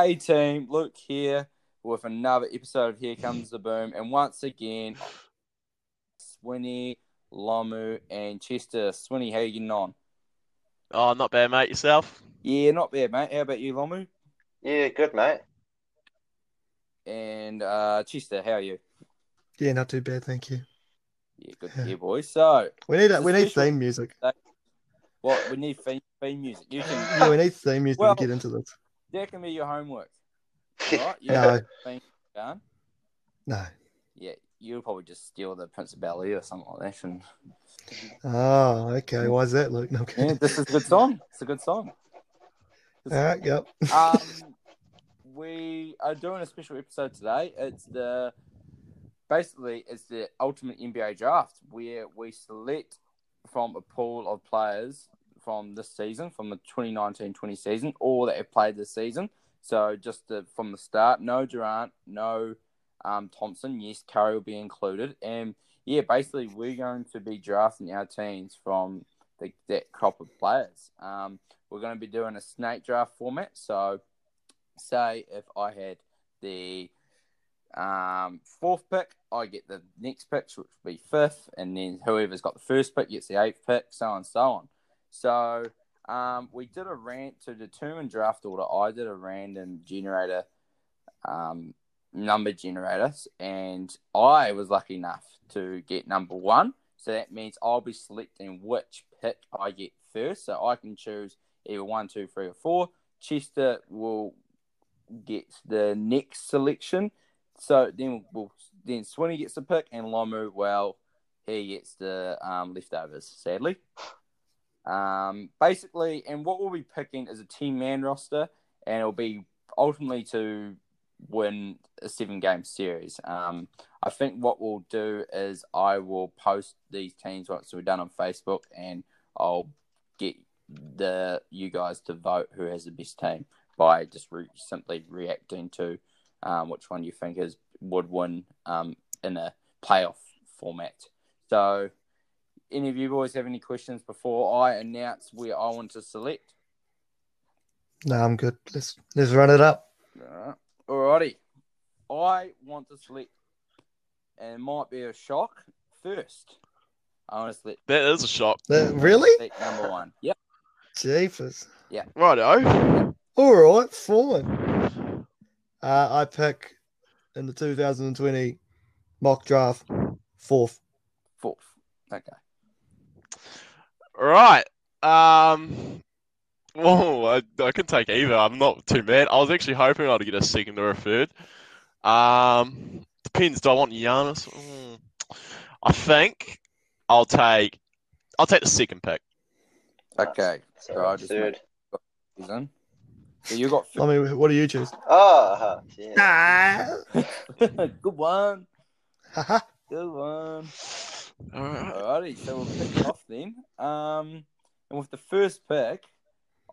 Hey team, Luke here with another episode of Here Comes the Boom, and once again, Swinny, Lomu, and Chester. Swinny, how you getting on? Oh, not bad, mate. Yourself? Yeah, not bad, mate. How about you, Lomu? Yeah, good, mate. And uh, Chester, how are you? Yeah, not too bad, thank you. Yeah, good Yeah. to hear, boys. So, We need a we need theme music. what we need theme, theme music. You can Yeah, we need theme music Well- to get into this. That can be your homework, right? You No, done. no. Yeah, you'll probably just steal the Prince of Bel or something like that. And Oh, okay. Why is that, Luke? No, okay. yeah, this is a good song. It's a good song. All right, yep. um, we are doing a special episode today. It's the basically it's the ultimate NBA draft where we select from a pool of players from this season, from the 2019-20 season, all that have played this season. So just the, from the start, no Durant, no um, Thompson. Yes, Curry will be included, and yeah, basically we're going to be drafting our teams from the, that crop of players. Um, we're going to be doing a snake draft format. So, say if I had the um, fourth pick, I get the next pick, which would be fifth, and then whoever's got the first pick gets the eighth pick, so on and so on. So, um, we did a rant to determine draft order. I did a random generator, um, number generators, and I was lucky enough to get number one. So that means I'll be selecting which pick I get first. So I can choose either one, two, three, or four. Chester will get the next selection. So then we'll then Swinny gets the pick and Lomu, well, he gets the um, leftovers, sadly. Um, basically, and what we'll be picking is a team man roster, and it'll be ultimately to win a seven game series. Um, I think what we'll do is I will post these teams once we're done on Facebook, and I'll get the you guys to vote who has the best team by just re- simply reacting to um, which one you think is would win um, in a playoff format. So, any of you boys have any questions before I announce where I want to select? No, I'm good. Let's let's run it up. Alright. Alrighty. I want to select, and it might be a shock first. I want to select, That is a shock. Uh, really? select number one. Yep. Jeepers. Yeah. Righto. All right, fine. Uh, I pick in the 2020 mock draft fourth. Fourth. Okay. Right. Um. Whoa, I, I can take either. I'm not too mad. I was actually hoping I'd get a second or a third. Um, depends. Do I want Giannis? Mm, I think I'll take. I'll take the second pick. Okay. So I just Third. make. So you got I mean, what do you choose? Oh, yeah. Ah. good one. Haha. Good one. All right. Alrighty, so we'll pick off then. Um, and with the first pick,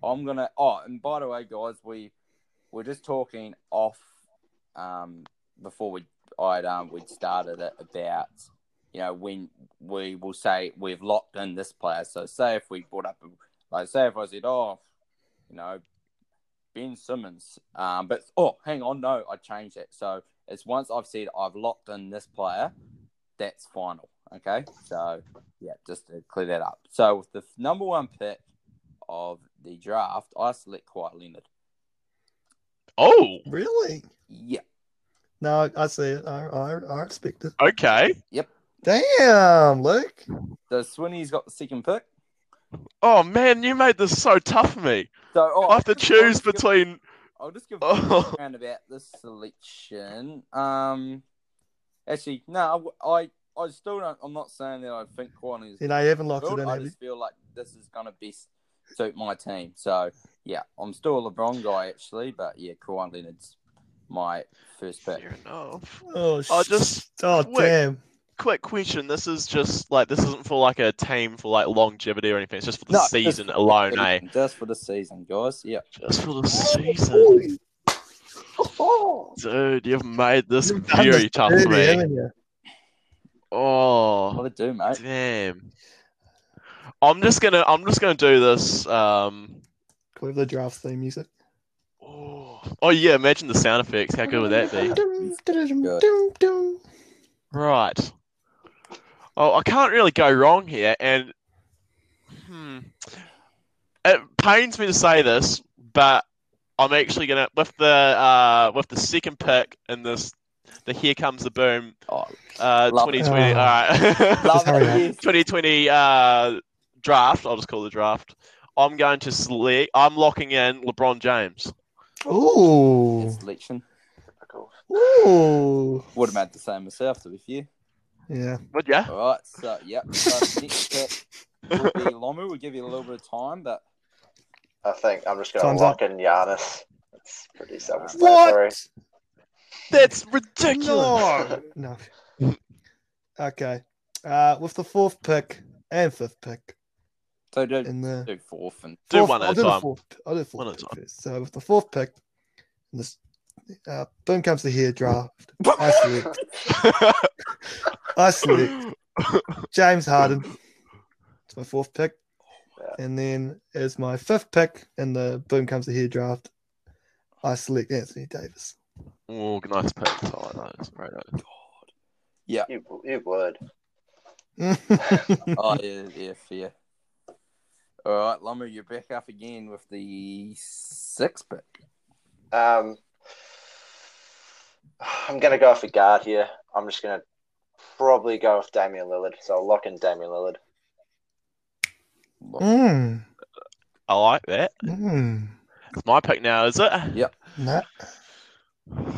I'm gonna. Oh, and by the way, guys, we we're just talking off. Um, before we I'd um we'd started it about you know when we will say we've locked in this player. So say if we brought up like say if I said oh, you know, Ben Simmons. Um, but oh, hang on, no, I changed it. So it's once I've said I've locked in this player, that's final. Okay, so yeah, just to clear that up. So with the number one pick of the draft, I select Kawhi Leonard. Oh, Really? Yeah, No, I see it. I, I, I expect it. okay. Yep. Damn, Luke. so Swinny's got the second pick. Oh man, you made this so tough for me. So oh, I have to I'll I'll choose give- between. I'll just give Oh. around about this selection. Um, actually, no, I I still don't. I'm not saying that I think Kawhi is You know, you haven't locked it in, I just feel like this is gonna best suit my team. So yeah, I'm still a LeBron guy actually, but yeah, Kawhi Leonard's my first pick. Fair enough. Oh, I just Oh, quick. damn. quick question. This is just like this isn't for like a team for like longevity or anything. It's just for the No, season for the alone, eh? Just for the season, guys. Yeah. Just for the season, dude. You've made this You've very this tough for me. Haven't you? Oh, What to do, mate? damn. I'm just gonna I'm just gonna do this. Um, Can we have the draft theme music? oh, Oh, oh yeah, imagine the sound effects. How good would that be? Right. Oh, I can't really go wrong here, and hmm, it pains me to say this, but I'm actually gonna with the uh with the second pick in this, the Here Comes the Boom, Oh, uh, 2020, it. all right, love hurry it. up. yes. 2020 uh draft. I'll just call it the draft. I'm going to select. I'm locking in LeBron James. Ooh. Selection. Typical. Ooh. Would have made the same myself, to be fair. Yeah. Would ya? All right, so yep. So next pick will be Lomu. We'll give you a little bit of time, but I think I'm just going to Time's lock in Giannis. It's pretty self-explanatory. What? That's ridiculous. No. No. Okay. Uh, with the fourth pick and fifth pick so do, in the do fourth and Do fourth, one at I'll a do the time. fourth. I'll do the fourth One at a pick time. first. So with the fourth pick, this uh, boom comes the here draft. I select. I select James Harden. It's my fourth pick. And then as my fifth pick in the boom comes the here draft, I select Anthony Davis. Oh, nice pick. I like those. Right. those. yeah. You, you would. Oh yeah, yeah, fair. All right, Lomu, you're back up again with the sixth pick. Um, I'm going to go for guard here. I'm just going to probably go with Damian Lillard. So I'll lock in Damian Lillard. mm, I like that. mm. It's my pick now, is it? Yep. Nah.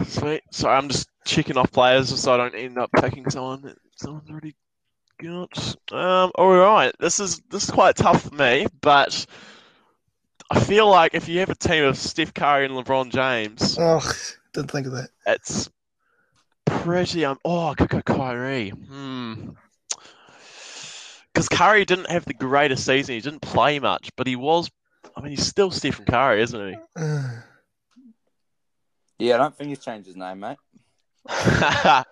Sweet. Sorry, I'm just checking off players so I don't end up picking someone that someone's already got. Um, all right. This is this is quite tough for me, but I feel like if you have a team of Steph Curry and LeBron James, Oh, didn't think of that. it's pretty um. Oh, I could go Kyrie. Hmm. Because Curry didn't have the greatest season. He didn't play much, but he was. I mean, he's still Stephen Curry, isn't he? Yeah, I don't think he's changed his name, mate.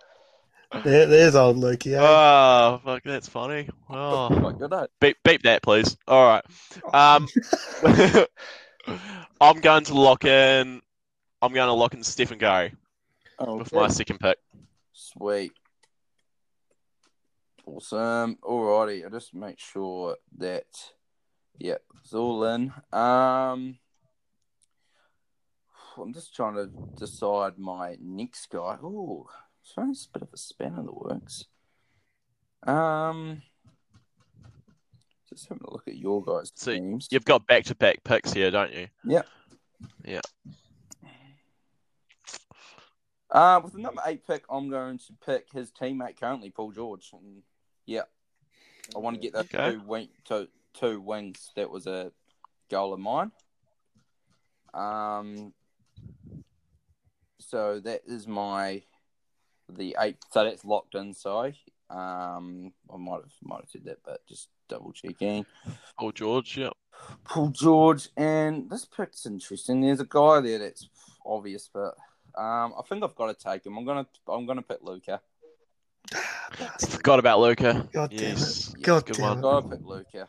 there, there's old Lukey. Eh? oh, fuck, that's funny. Oh. Quite good, eh? Beep, beep that, please. All right. Um, I'm going to lock in. I'm going to lock in Stephen Curry with my second pick. Sweet. Awesome. Alrighty, I'll just make sure that yeah, it's all in. Um I'm just trying to decide my next guy. Oh, throwing a bit of a spanner in the works. Um just having a look at your guys' So, teams. You've got back-to-back picks here, don't you? Yep. Yeah. Uh, with the number eight pick, I'm going to pick his teammate currently, Paul George. And yeah, I want to get those Okay. two, wing, two, two wings. That was a goal of mine. Um, so that is my the eight. So that's locked in. Sorry. Um, I might have might have said that, but just double checking. Oh, George. Yep. Paul George, and this pick's interesting. There's a guy there that's obvious, but um, I think I've got to take him. I'm gonna I'm gonna pick Luka. Forgot about Luka. God damn yes. it. God Good damn one. it. Gotta pick Luka.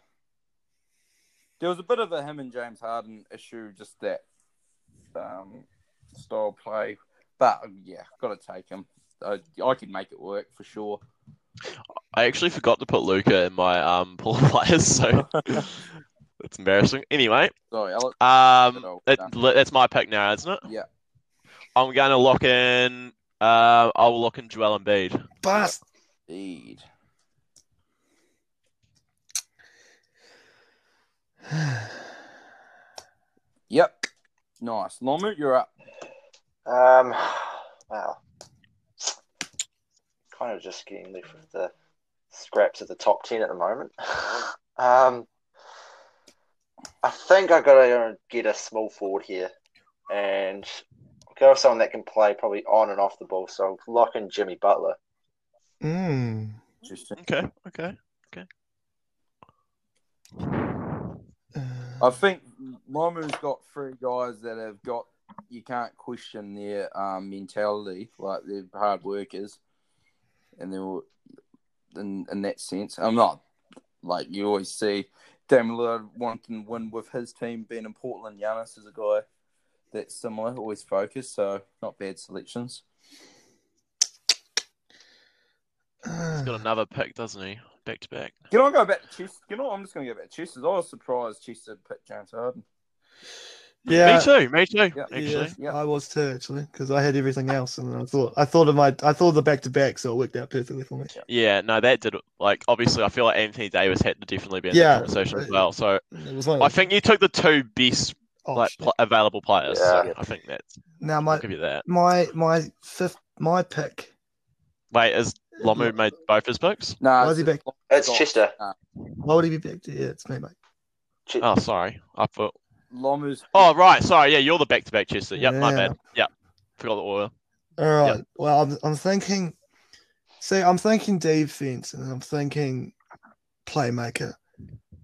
There was a bit of a him and James Harden issue, just that um, style play. But yeah, got to take him. I, I can make it work for sure. I actually forgot to put Luka in my um pool of players, so that's embarrassing. Anyway, Sorry, Alex. um, Good old that, done. that's my pick now, isn't it? Yeah. I'm going to lock in. Uh, I'll lock in Joel Embiid. Bast. Indeed. Yep. Nice. Lomu, you're up. Um, well, Kind of just getting left with the scraps of the top 10 at the moment. um, I think i got to get a small forward here and go with someone that can play probably on and off the ball. So lock in Jimmy Butler. Mm. Interesting. Okay, okay. Uh, I think Lomu's got three guys that have got you can't question their um, mentality, like they're hard workers, and they're in in that sense. I'm not like you always see Damian Lillard wanting to win with his team being in Portland. Giannis is a guy that's similar, always focused. So not bad selections. He's got another pick, doesn't he? Back to back. Can I go back to Chester? You know. I'm just going to go back to Chester's. I was surprised Chester picked James Harden. Yeah, Me too. Me too. Yeah. Actually. yeah, yeah. I was too actually because I had everything else, and I thought I thought of my I thought of the back to back, so it worked out perfectly for me. Yeah, no, that did like obviously I feel like Anthony Davis had to definitely be in Yeah. the conversation as well. So It was one I think you took the two best the like pl- available players. Yeah. So I think that's now I'll my give you that. my my fifth my pick. Wait, is Lomu made both his picks? No, Why is he back? It's Chester. Why would he be back? Yeah, it's me, mate. Ch- Oh, sorry. I thought. Lomu's. Oh, right. Sorry. Yeah, you're the back-to-back Chester. Yep, my Yeah. bad. Yep, forgot the oil. All right. Well, I'm, I'm thinking. See, I'm thinking defense, and I'm thinking playmaker,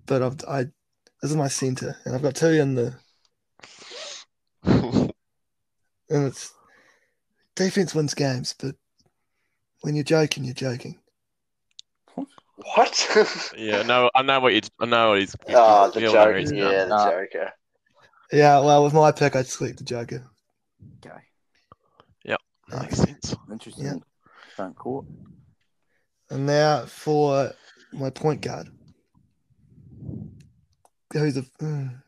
but I've I this is my center, and I've got two in the and it's defense wins games, but when you're joking, you're joking. What? yeah, no, I know what you. I know what he's. oh, the you know joke. Yeah, the Joker. Yeah, well, with my pick, I'd select the Joker. Okay, Yep. Makes sense. interesting. Yeah. Front court. And now for my point guard. Who's the? mm.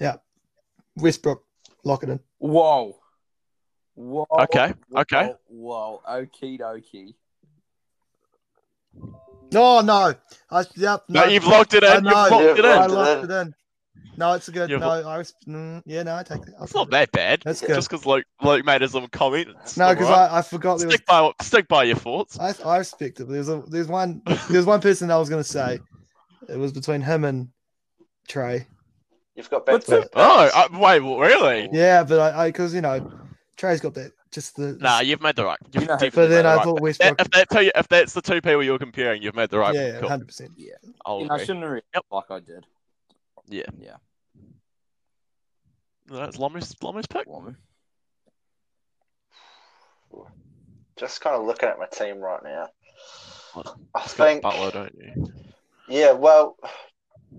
Yeah, Westbrook, lock it in. Whoa. Whoa. Okay, Whoa, okay. Whoa. Okie dokie. No, no, I yep. No, No, you've locked it I in. know. You've locked it Yeah, I in. locked locked it it in. No, it's a good. You've- No, I was, mm, yeah, no, I take it. It's not that bad. That's good. Just because Luke, Luke made his little comment. No, because right. I, I forgot there was. stick by stick by your thoughts. I, I respect it. There's a there's one there's one person I was gonna say. It was between him and Trae. You've got back What's to it? Oh, I, wait, really? Yeah, but I because you know Trae's got that just the Nah, you've made the right. You've You know, But then the I right thought pick. Westbrook. If, that's two, if that's the two people you're comparing, you've made the right. yeah, call. hundred percent. I'll You know, I shouldn't have reacted Yep. like I did. Yeah. Yeah. That's Lomu's, Lomu's pick. Woman. just kind of looking at my team right now. What? I You've got think, Butler, don't you? yeah, well,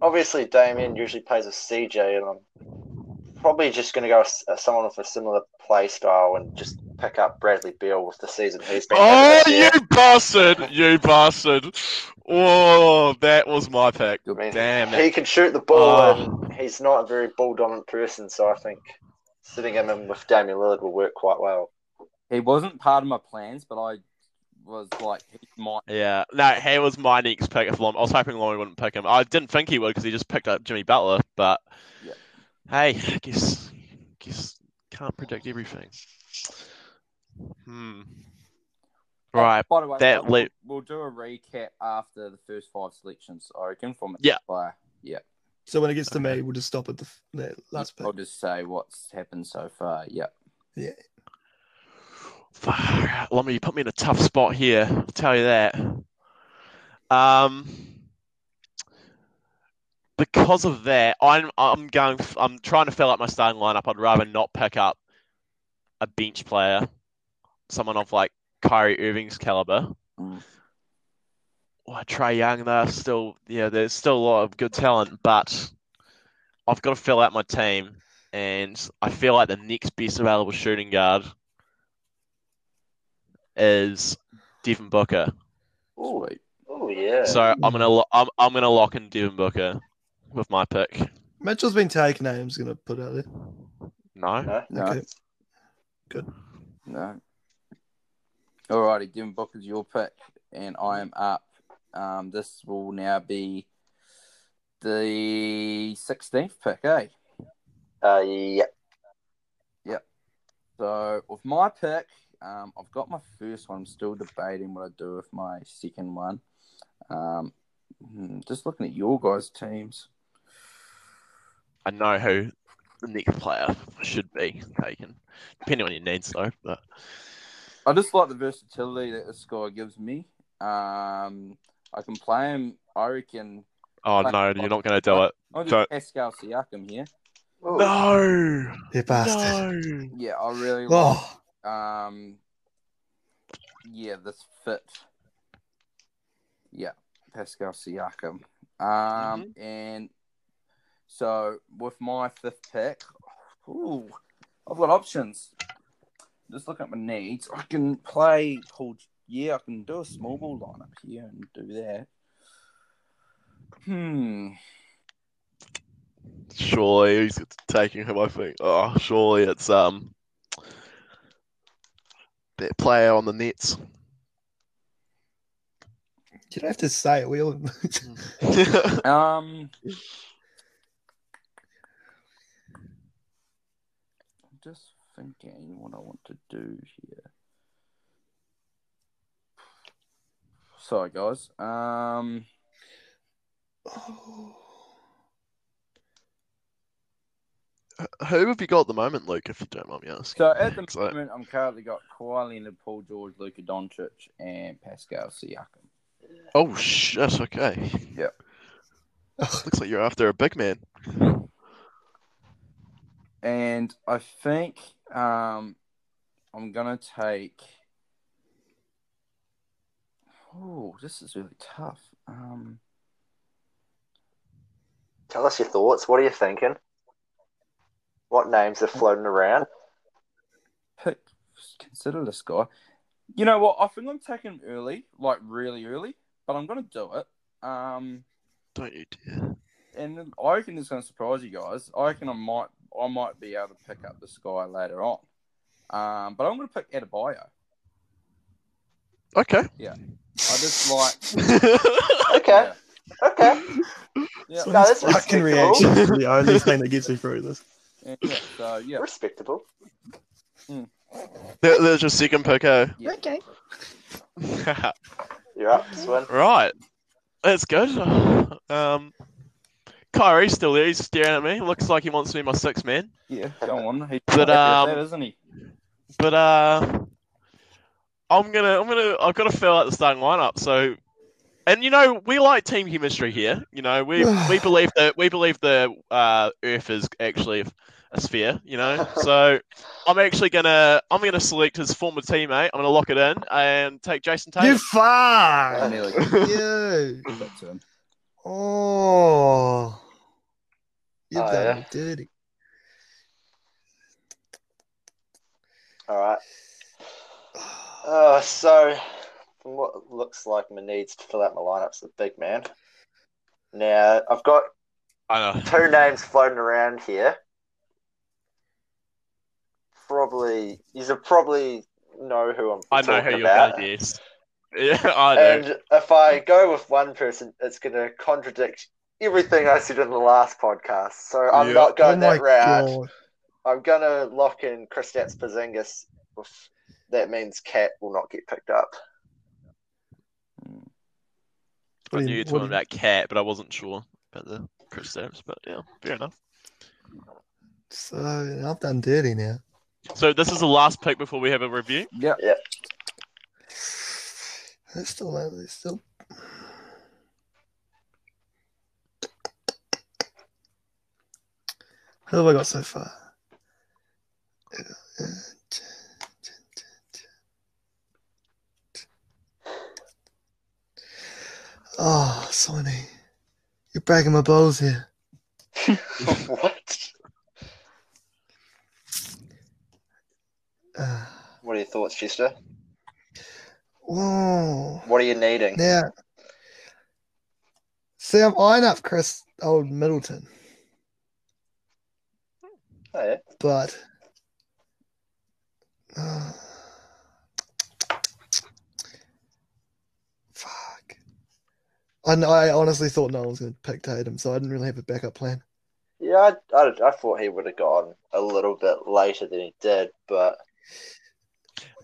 obviously Damian usually plays with CJ, and I'm probably just going to go with uh, someone with a similar play style and just pick up Bradley Beal with the season he's been. Oh, having this year. you bastard! You bastard! Oh, that was my pick. I mean, Damn he it. can shoot the ball, Oh. and he's not a very ball dominant person, so I think sitting him in with Damian Lillard will work quite well. He wasn't part of my plans, but I was like, he might. Yeah, no, he was my next pick. If Lom, I was hoping Lomu wouldn't pick him. I didn't think he would because he just picked up Jimmy Butler. But Yeah. hey, I guess, guess can't predict everything. Hmm. Right. By the way, that we'll, le- we'll do a recap after the first five selections, I reckon, from each Yeah. player. Yeah. So when it gets to me, we'll just stop at the f- that last I'll pick. just say what's happened so far. Yeah. Far out. Lummy, you put me in a tough spot here. I'll tell you that. Um, because of that, I'm I'm going. I'm trying to fill up my starting lineup. I'd rather not pick up a bench player, someone of like Kyrie Irving's caliber. Mm. Well, Trae Young, they're still yeah, there's still a lot of good talent, but I've got to fill out my team, and I feel like the next best available shooting guard is Devin Booker. Oh, Sweet. ooh, yeah. So I'm gonna lo- I'm, I'm gonna lock in Devin Booker with my pick. Mitchell's been taken. I'm just gonna put out there. No, No? No. Okay. No. Alrighty, Devin Booker's your pick, and I am up. Um, this will now be the 16th pick, eh? Uh, yeah. Yep. So with my pick, um, I've got my first one. I'm still debating what I do with my second one. Um, hmm, just looking at your guys' teams. I know who the next player should be taken, depending on your needs though. But I just like the versatility that this guy gives me. Um, I can play him. I reckon. oh no, you're not gonna do it. I'll do Don't- Pascal Siakam here. Ooh. No, You bastard. no. Yeah, I really like. Oh, Um, yeah, this fit. Yeah, Pascal Siakam. Um, and so with my fifth pick, ooh, I've got options. Just look at my needs. I can play Paul. Yeah, I can do a small ball lineup here and do that. Hmm. Surely he's taking him. I think. Oh, surely it's um that player on the Nets. You don't have to say it. We all. Um. Just thinking what I want to do here. Sorry, guys. Um. Who have you got at the moment, Luke? If you don't mind me asking. So at the moment, I'm currently got Kawhi Leonard, Paul George, Luka Doncic, and Pascal Siakam. Oh shit! That's okay. Yep. Looks like you're after a big man. And I think um, I'm gonna take. Oh, this is really tough. Um, Tell us your thoughts. What are you thinking? What names are floating around? pick, consider this guy. You know what? I think I'm taking him early, like really early, but I'm gonna do it. Um, Don't you dare. and I reckon it's gonna surprise you guys. I reckon I might, I might be able to pick up this guy later on. Um, but I'm gonna pick Adebayo. Okay. Yeah. I just like. Okay, okay. Yeah. So No, his that's fucking reaction is the only thing that gets me through this. yeah, yeah. So yeah. Respectable. There, there's your second pick, eh? Yeah. Okay. You're up, Swin. right. That's good. Um, Kyrie's still there. He's staring at me. Looks like he wants to be my sixth man. Yeah, go on. He's But, happy with um, that, isn't he? But uh, I'm gonna, I'm gonna, I've got to fill out the starting lineup. So, and you know, we like team chemistry here. You know, we we believe that we believe the uh, Earth is actually a sphere. You know, so I'm actually gonna, I'm gonna select his former teammate. I'm gonna lock it in and take Jayson You Tatum. fuck! I Oh. You've Oh, done yeah. me dirty. All right. Uh, so, from what looks like my needs to fill out my lineups, the big man. Now, I've got I know. two names floating around here. Probably, you should probably know who I'm I know talking who you're about. gonna guess. Yeah, I know. And if I go with one person, it's going to contradict everything I said in the last podcast. So I'm Yep. not Oh going my that route. god. I'm going to lock in Kristaps Porzingis. With, that means KAT will not get picked up. I knew you- you were talking about KAT, but I wasn't sure about the Kristaps. But yeah, fair enough. So I've done dirty now. So this is the last pick before we have a review. Yeah. Yep. There's still there's still Who have I got so far? Oh, Sonny. You're breaking my balls here. what? Uh, What are your thoughts, Chester? Whoa. What are you needing? Yeah. see, I'm eyeing up Khris Old Middleton, Oh, yeah. but uh, fuck. I, I honestly thought no one was going to pick Tatum, so I didn't really have a backup plan. Yeah, I, I, I thought he would have gone a little bit later than he did, but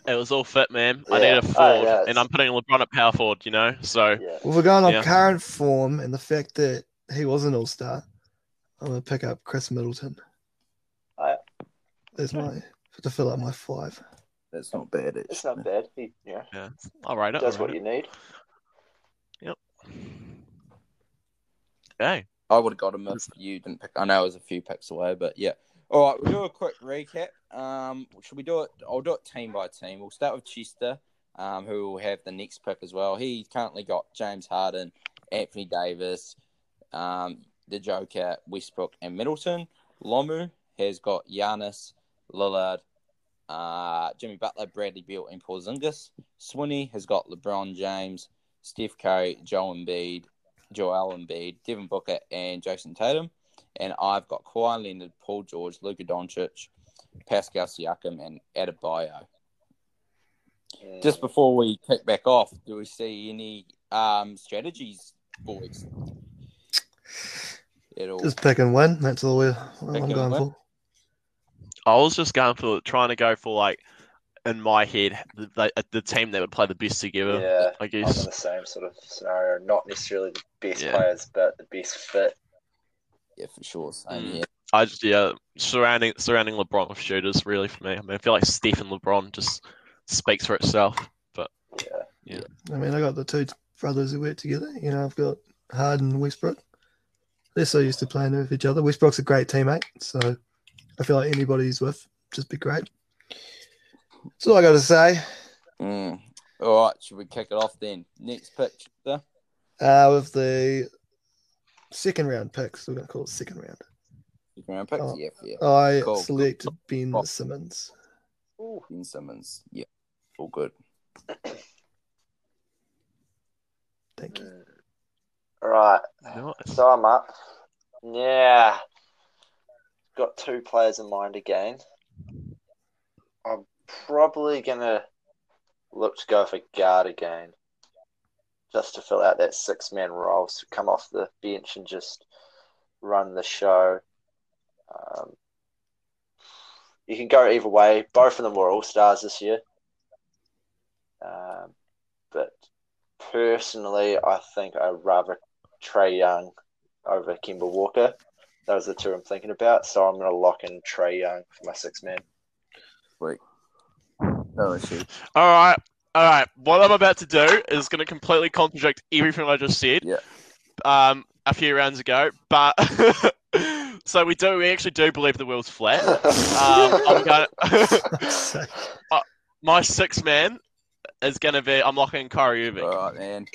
It was all fit, man. I Yeah. need a Oh, yeah, and I'm putting LeBron at power forward. You know, so yeah. Well, we're going on Yeah. current form and the fact that he was an all star. I'm going to pick up Khris Middleton. Alright. There's my to fill out my five. That's not bad. It's actually. not bad. He yeah, yeah, I'll rate it. what you need. it. Okay. I would have got him if you didn't pick. I know it was a few picks away, but yeah. All right, we'll do a quick recap. Um, should we do it? I'll do it team by team. We'll start with Chester, um, who will have the next pick as well. He's currently got James Harden, Anthony Davis, um, the Joker, Westbrook, and Middleton. Lomu has got Giannis, Lillard, uh, Jimmy Butler, Bradley Beal, and Porzingis. Swinney has got LeBron James, Steph Curry, Joel Embiid, Joel Embiid, Devin Booker, and Jayson Tatum. And I've got Kawhi Leonard, Paul George, Luka Doncic, Pascal Siakam, and Adebayo. Mm. Just before we kick back off, do we see any um, strategies, boys? At all? Just pick and win. That's all we're all I'm going win. for. I was just going for trying to go for like in my head the, the, the team that would play the best together. Yeah, I I'm in guess. the same sort of scenario. Not necessarily the best Yeah. players, but the best fit. Yeah, for sure. Same Mm. here. I just yeah surrounding surrounding LeBron with shooters really for me. I mean I feel like Stephen LeBron just speaks for itself. But yeah. yeah. I mean, I got the two brothers who work together. You know, I've got Harden and Westbrook. They're so used to playing with each other. Westbrook's a great teammate, so I feel like anybody he's with just be great. That's all I got to say. Mm. All right, should we kick it off then? Next pitch. There. Uh, with the second round picks, we're going to call it second round. Second round picks. Oh. Yeah, yeah. I Cool. selected Ben Cool. Simmons. Ooh. Ben Simmons. Yeah, all good. Thank you. All right. Nice. So I'm up. Yeah. Got two players in mind again. I'm probably gonna look to go for guard again. Just to fill out that six man role. So come off the bench and just run the show. Um, you can go either way. Both of them were all stars this year. Um, but personally, I think I'd rather Trae Young over Kemba Walker. Those are the two I'm thinking about. So I'm going to lock in Trae Young for my six man. Sweet. No issue. All right. All right. What I'm about to do is going to completely contradict everything I just said. Yeah. Um, a few rounds ago, but so we do. We actually do believe the world's flat. Um, I'm going. So, my six man is going to be. I'm locking in Kyrie Irving. All right, man.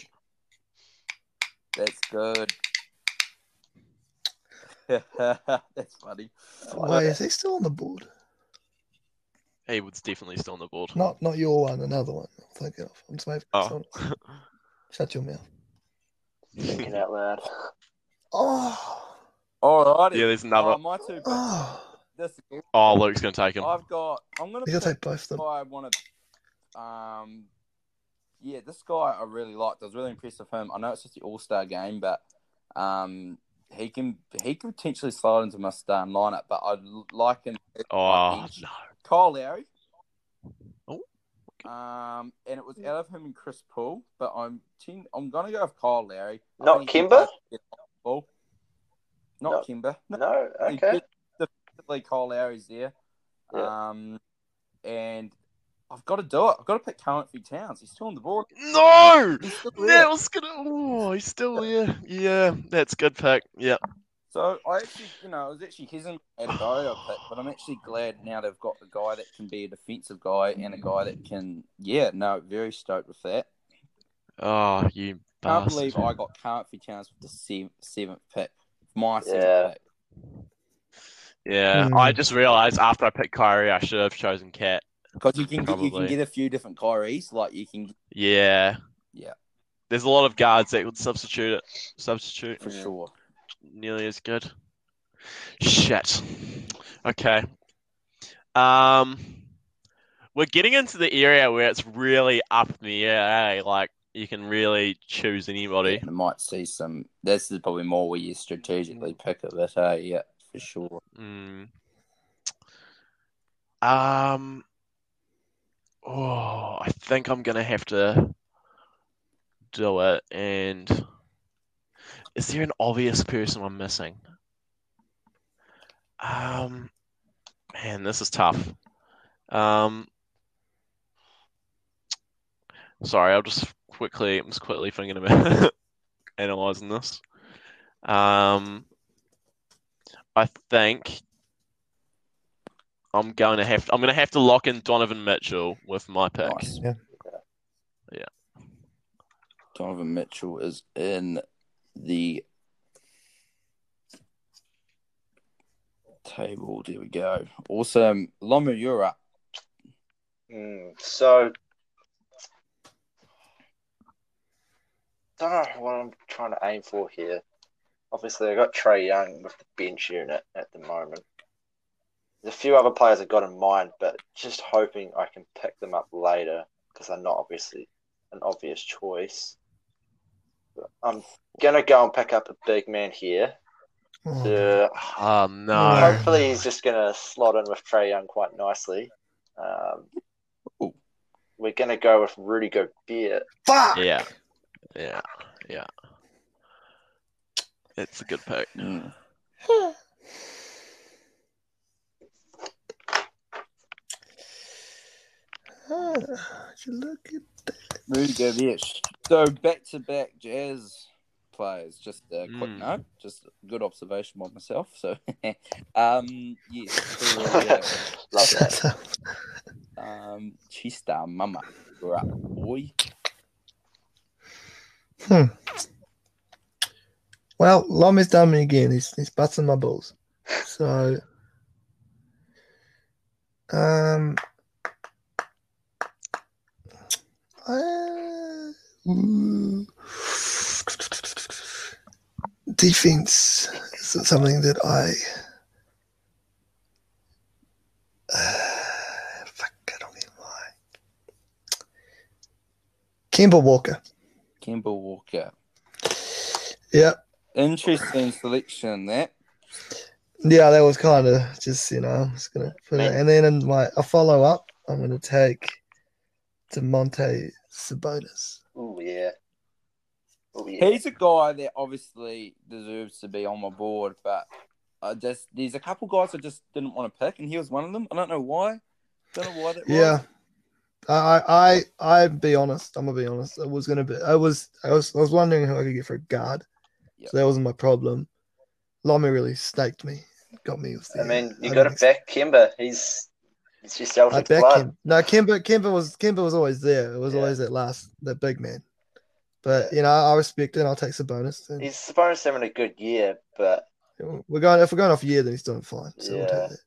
That's good. That's funny. why is he still on the board? He was definitely still on the board. Not not your one, another one. I'm thinking of. I'm just waiting for Oh. Shut your mouth. Thinking out loud. Oh, All right. Yeah, there's another. Oh, my two oh. This, Oh, Luke's going to take him. I've got. I'm gonna. You gotta take both of them. guy I want to. Um, yeah, this guy I really liked. I was really impressed with him. I know it's just the All Star game, but um, he can he could potentially slide into my starting lineup. But I'd like him. Oh no. Kyle Lowry. Oh, Um, and it was out of him and Chris Paul, but I'm ten, I'm gonna go with Kyle Lowry. Not think he can Kemba? get ball. Not No. Kemba. No, No, he okay. did- Defensively, Kyle Lowry's there. Yeah. Um, and I've got to do it. I've got to pick Karl-Anthony Towns. He's still on the board. No! He's still. That was gonna. Oh, he's still there. Yeah, that's good pick. Yeah. So I actually, you know, I was actually hesitant at a guy I picked, but I'm actually glad now they've got a guy that can be a defensive guy and a guy that can, yeah, no, very stoked with that. Oh, you Can't bastard. believe I got Karl-Anthony Towns with the seventh, seventh pick. My seventh Yeah. pick. Yeah, Hmm. I just realized after I picked Kyrie, I should have chosen KAT. Because you can get, you can get a few different Kyries, like you can Yeah. Yeah. There's a lot of guards that would substitute it. Substitute. for Yeah. sure. Nearly as good. Shit. Okay. Um, we're getting into the area where it's really up in the air. Eh? Like you can really choose anybody. I might see some. This is probably more where you strategically pick it, but uh, yeah, for sure. Mm. Um. Oh, I think I'm gonna have to do it. And is there an obvious person I'm missing? Um, man, this is tough. Um, sorry, I'll just quickly, I'm just quickly thinking about analyzing this. Um, I think I'm going to have to, I'm going to have to lock in Donovan Mitchell with my pick. Nice. Yeah. Donovan Mitchell is in the table. There we go. Awesome. Lomu, you're up. Mm, so, don't know what I'm trying to aim for here. Obviously, I got Trae Young with the bench unit at the moment. There's a few other players I've got in mind, but just hoping I can pick them up later because they're not obviously an obvious choice. But I'm gonna go and pick up a big man here. Oh, To, Oh no. hopefully, he's just gonna slot in with Trae Young quite nicely. Um, we're gonna go with Rudy Gobert. fuck! Yeah. Yeah. Yeah. It's a good pick. Mm. Ah, you look at that. Rudy Gobert. So back to back Jazz players. Just a quick Mm. note. Just a good observation by myself. So, um, yes. So, yeah. Love that. Um, Chista Mama. You're up, boy. Hmm. Well, Lomi's done me again. He's he's busting my balls. So, um, uh, ooh. defense is something that I. Uh, fuck, I don't get why. Kemba Walker. Kemba Walker. Yep. Interesting selection, that. Yeah, that was kind of just you know, I'm just gonna put it, and then in my a follow up, I'm gonna take Domantas Sabonis. Oh yeah. Oh yeah. He's a guy that obviously deserves to be on my board, but I just there's a couple guys I just didn't want to pick, and he was one of them. I don't know why. Don't know why that Yeah, was. I I I I'd be honest. I'm gonna be honest. I was gonna be. I was I was I was wondering who I could get for a guard. Yep. So that wasn't my problem. Lomi really staked me, got me with the. I mean, uh, you I got to didn't back Kemba. He's he's your I Celtics back blood. him. No, Kemba, Kemba was Kemba was always there. It was Yeah. always that last, that big man. But you know, I respect it. and I'll take Sabonis. And He's supposed to having a good year, but we're going if we're going off year, then he's doing fine. So we'll Yeah. take that.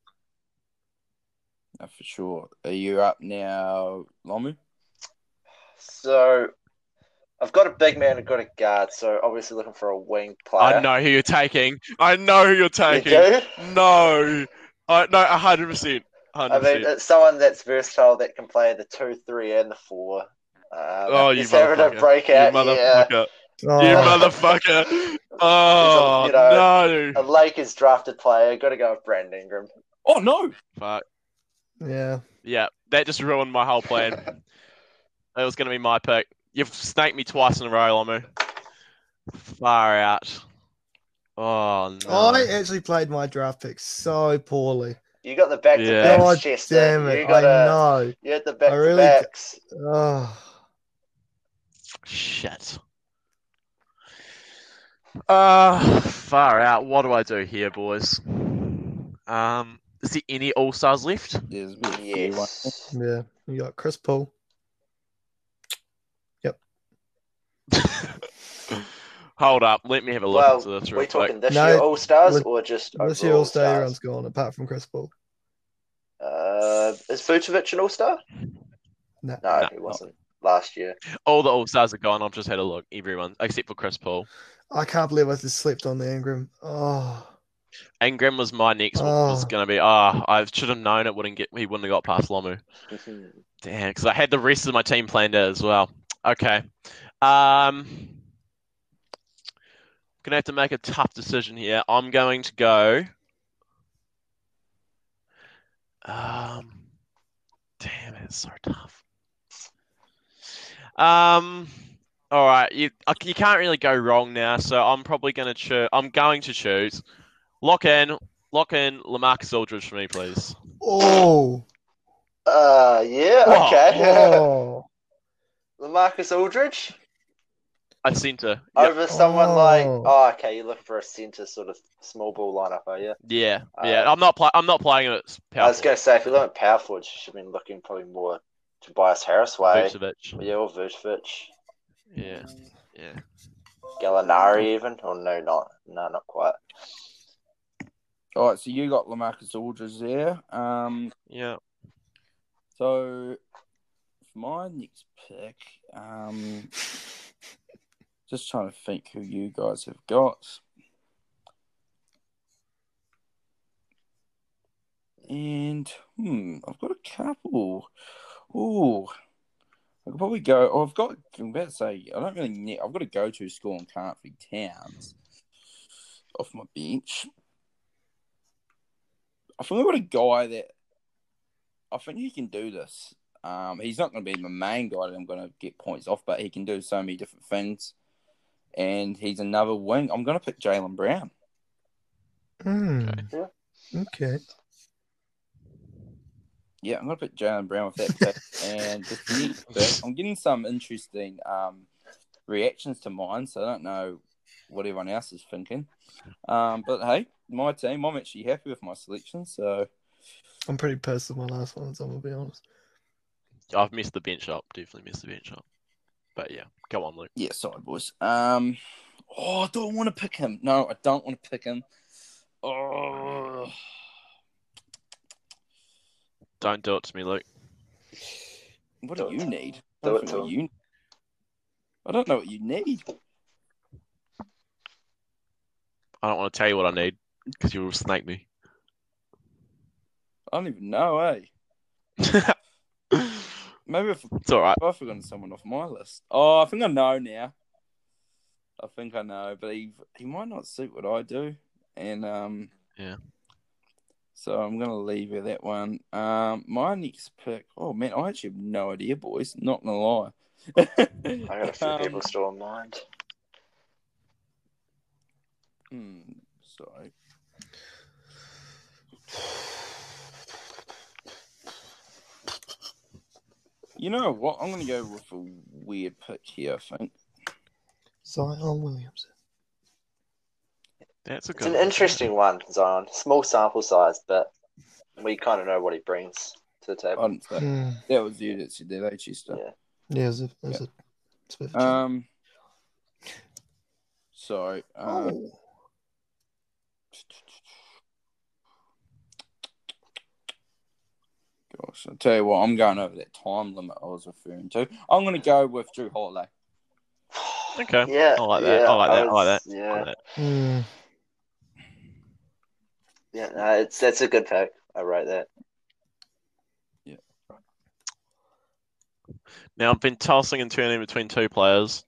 No, for sure. Are you up now, Lomu? so I've got a big man and I've got a guard. So obviously looking for a wing player. I know who you're taking. I know who you're You taking. do? No. I no, hundred percent. I mean, it's someone that's versatile that can play the two, three, and the four. Um, Oh, you he's having a motherfucker. You breakout year. motherfucker. Oh, You motherfucker. Oh you know, no. A Lakers drafted player. Got to go with Brandon Ingram. Oh no! Fuck. yeah. Yeah, that just ruined my whole plan. That was going to be my pick. You've snaked me twice in a row, Lomu. Far out. Oh no. I actually played my draft pick so poorly. You got the back to Yeah. backs, Chester. damn it! You I got a, know. you had the back I to really- backs. Oh, Shit. Uh, far out. What do I do here, boys? Um, is there any All Stars left? There's a bit of a few ones. Yes. yeah. You got Chris Paul. Hold up. Let me have a look Well, into this we real quick. talking this No, year All Stars with- or just This year All Star Stars? everyone's gone apart from Chris Paul. Uh, is Vucevic an All Star? No. No, No. he wasn't last year. All the All Stars are gone. I've just had a look. Everyone except for Chris Paul. I can't believe I just slept on the Ingram. Oh, Ingram was my next one. Was Oh. going to be. Ah, I should have known it wouldn't get. He wouldn't have got past Lomu. Damn, because I had the rest of my team planned out as well. Okay. Um, gonna have to make a tough decision here. I'm going to go. Um, damn, it's so tough. Um, all right, you you can't really go wrong now. So I'm probably gonna choose. I'm going to choose. Lock in, lock in Lamarcus Aldridge for me, please. oh, Uh, yeah, Whoa. okay. oh. Lamarcus Aldridge A center. Yep. over someone like. Oh. Oh, okay. You're looking for a center sort of small ball lineup, are you? Yeah, yeah. Uh, I'm not. Pl- I'm not playing it. I was going to say, if you're looking at power forwards, you should have been looking probably more Tobias Harris way. Vucevic. Yeah, or Vucevic. Yeah, yeah. Gallinari even. Or no, not. No, not quite. All right, so you got Lamarcus Aldridge there. Um, Yeah. so for my next pick, um, just trying to think who you guys have got. And hmm, I've got a couple. Ooh, I could probably go. Oh, I've got. I'm about to say I don't really need. I've got a go-to score in Karl-Anthony Towns off my bench. I think I've got a guy that I think he can do this. Um, he's not going to be the main guy that I'm going to get points off, but he can do so many different things. And he's another wing. I'm going to pick Jaylen Brown. Hmm. Yeah. Okay. Yeah, I'm going to pick Jaylen Brown with that pick. and just the next I'm getting some interesting um, reactions to mine, so I don't know what everyone else is thinking. Um, but hey, my team, I'm actually happy with my selection. So I'm pretty pissed with my last one, so I'm gonna be honest. I've missed the bench up. Definitely missed the bench up. But yeah, go on, Luke. yeah, sorry, boys. Um, oh, I don't want to pick him. No, I don't want to pick him. Oh, Don't do it to me, Luke. what Do do you need? I do don't it know to what him. you. I don't know what you need. I don't want to tell you what I need because you'll snake me. I don't even know, eh? it's Maybe if all right. I've forgotten someone off my list. Oh, I think I know now. I think I know, but he he might not suit what I do, and um, Yeah. So I'm gonna leave you that one. Um, my next pick. Oh man, I actually have no idea, boys. Not gonna lie. I got a few Um, people still in mind. Hmm, sorry. You know what? I'm gonna go with a weird pick here. I think. Zion Williams. That's a good. It's an one. interesting one, Zion. Small sample size, but we kind of know what he brings to the table. didn't say Hmm. that was you that said that, eh, Chester? Yeah. Yeah, there's a, there's a, it's a bit of a Um. Sorry. Um, oh. Gosh, I'll tell you what. I'm going over that time limit I was referring to. I'm gonna go with Jrue Holiday. Okay. Yeah, I like that. yeah, I like that. I like was- that. I Yeah, like that. Yeah, no, it's that's a good pick. I write that. Yeah. Now I've been tossing and turning between two players.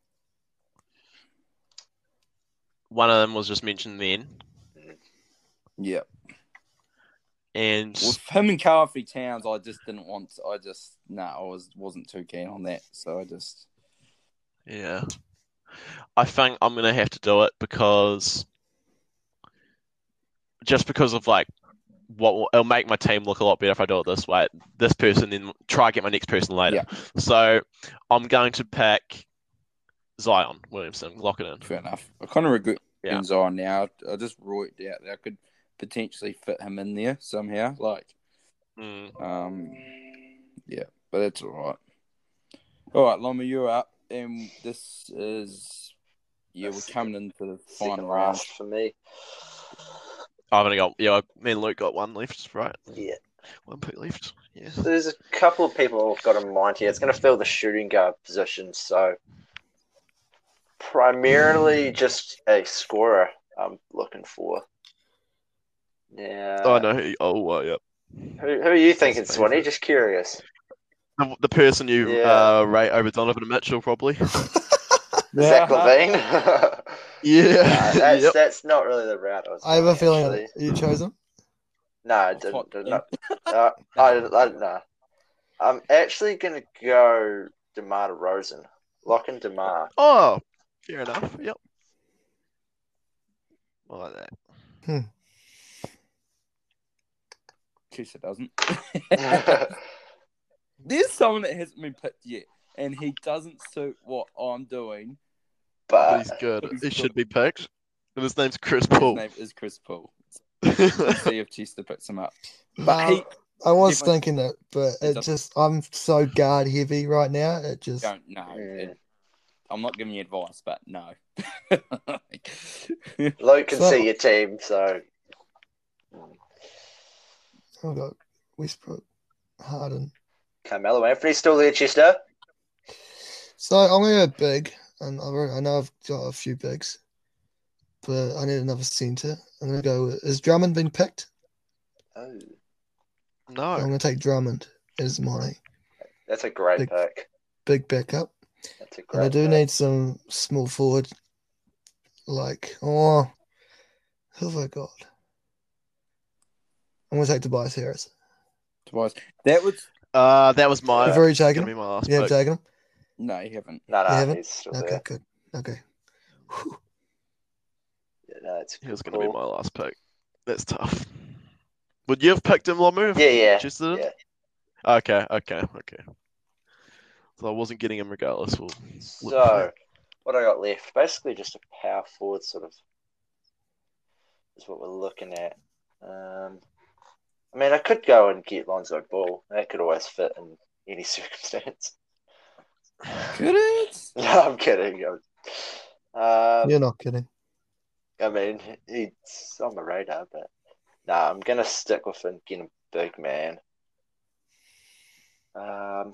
One of them was just mentioned then, mm-hmm. Yeah. And With him and Karl-Anthony Towns, I just didn't want. To, I just no, I was wasn't too keen on that. So I just yeah, I think I'm gonna have to do it because just because of like what will, it'll make my team look a lot better if I do it this way. This person, then try get my next person later. Yeah. So I'm going to pick Zion Williamson. Lock it in. fair enough. I kind of regret Yeah. Zion now. I just wrote it out that I could potentially fit him in there somehow. Like, Mm. um, yeah, but that's all right. All right, Loma, you're up, and this is yeah, we're That's coming into the Second final round. last for me. I've only got yeah. Me and Luke got one left, right? Yeah. One pick left. Yeah. There's a couple of people I've got in mind here. It's going to fill the shooting guard position, so primarily just a scorer I'm looking for. Yeah. Oh no. who- Oh uh, yeah. Who, who are you thinking, That's Swanee? Just curious. The, the person you Yeah. uh, rate over Donovan Mitchell, probably. Zach LaVine. yeah. Nah, that's Yep. that's not really the route I was. I have a feeling actually. that you chose him. No, I Fuck didn't. did him. not. Uh, I, I, no. I'm actually gonna go DeMar DeRozan. Lock and DeMar. Oh, fair enough. Yep. I like that. Chester doesn't. There's someone that hasn't been picked yet, and he doesn't suit what I'm doing. But but he's good. he's He good. should be picked. And his name's Chris Paul. His name is Chris Paul. Let's see if Chester picks him up. But Nah, he I was thinking it, but He it just I'm so guard heavy right now. It just don't know. Yeah. It- I'm not giving you advice, but no. Luke can So- see your team, so I've got Westbrook, Harden. Carmelo Anthony still there, Chester. So I'm gonna go big, and I know I've got a few bigs, but I need another center. I'm gonna go. With, is Drummond been picked? Oh, No. I'm gonna take Drummond as my that's a great Big- pick. big backup. That's a And I do pick. need some small forward. Like, oh, who have I got? I'm gonna take Tobias Harris. Tobias. That was Uh, that was my. You've already taken him. my last You have pick. taken him. no, you haven't. No, You haven't? he's still Okay, there. good. Okay. Whew. Yeah, no, it's He was cool. going to be my last pick. That's tough. Would you have picked him, Lomu? if Yeah, yeah, Just didn't? yeah. Okay, okay, okay. So I wasn't getting him regardless. We'll look So, what I got left? Basically, just a power forward sort of is what we're looking at. Um, I mean, I could go and get Lonzo Ball. That could always fit in any circumstance. Could it? no, I'm kidding. Um, You're not kidding. I mean, he's on the radar, but no, I'm gonna stick with him, getting a big man. Um,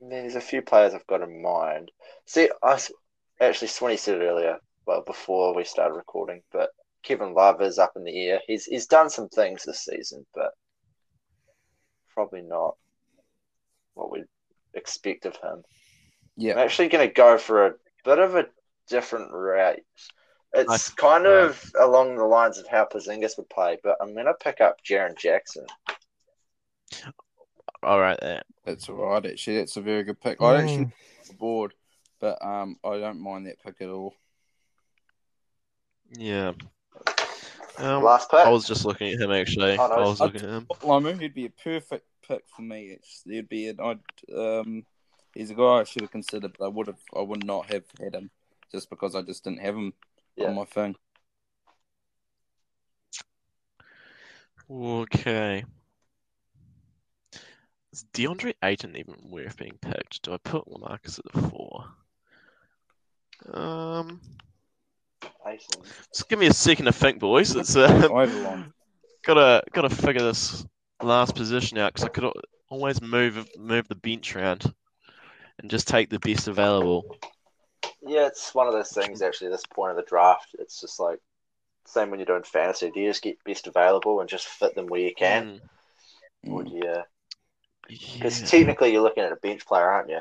there's a few players I've got in mind. See, I actually Swanee said it earlier, well, before we started recording, but Kevin Love is up in the air. He's he's done some things this season, but probably not what we'd expect of him. Yeah, I'm actually going to go for a bit of a different route. It's Nice. kind Right. of along the lines of how Porzingis would play, but I'm going to pick up Jaren Jackson. All right, there. That's all right. Actually, that's a very good pick. I actually Mm, bored, but um, I don't mind that pick at all. Yeah. Um, Last pick. I was just looking at him actually. Oh, no, I was I- looking at him. Limu, he'd be a perfect pick for me. It's, he'd be an I'd um, he's a guy I should have considered, but I would have I would not have had him just because I just didn't have him Yeah. on my thing. Okay. Is DeAndre Ayton even worth being picked? Do I put LaMarcus at the four? Um, Mason. just give me a second to think, boys. It's uh, I have a long. gotta gotta figure this last position out because I could always move move the bench around and just take the best available. Yeah, it's one of those things. Actually, this point of the draft, it's just like same when you're doing fantasy. Do you just get best available and just fit them where you can, Mm, or do you? Because yeah. technically, you're looking at a bench player, aren't you?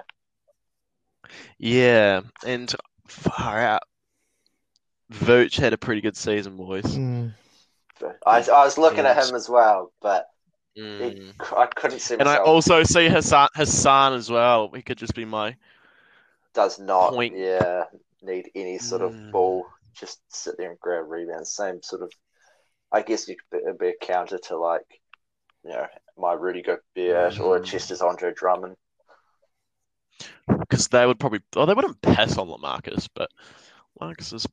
Yeah, and far out. Vooch had a pretty good season, boys. mm. I, I was looking at him as well, but Mm. it, I couldn't see And I also see Hassan, Hassan as well. He could just be my. does not, point. yeah, need any sort of Mm. ball. Just sit there and grab rebounds. Same sort of. I guess you could be, be a counter to like, you know, my Rudy Gobert or Mm. Chester's Andre Drummond. Because they would probably. Oh, they wouldn't pass on LaMarcus, but LaMarcus is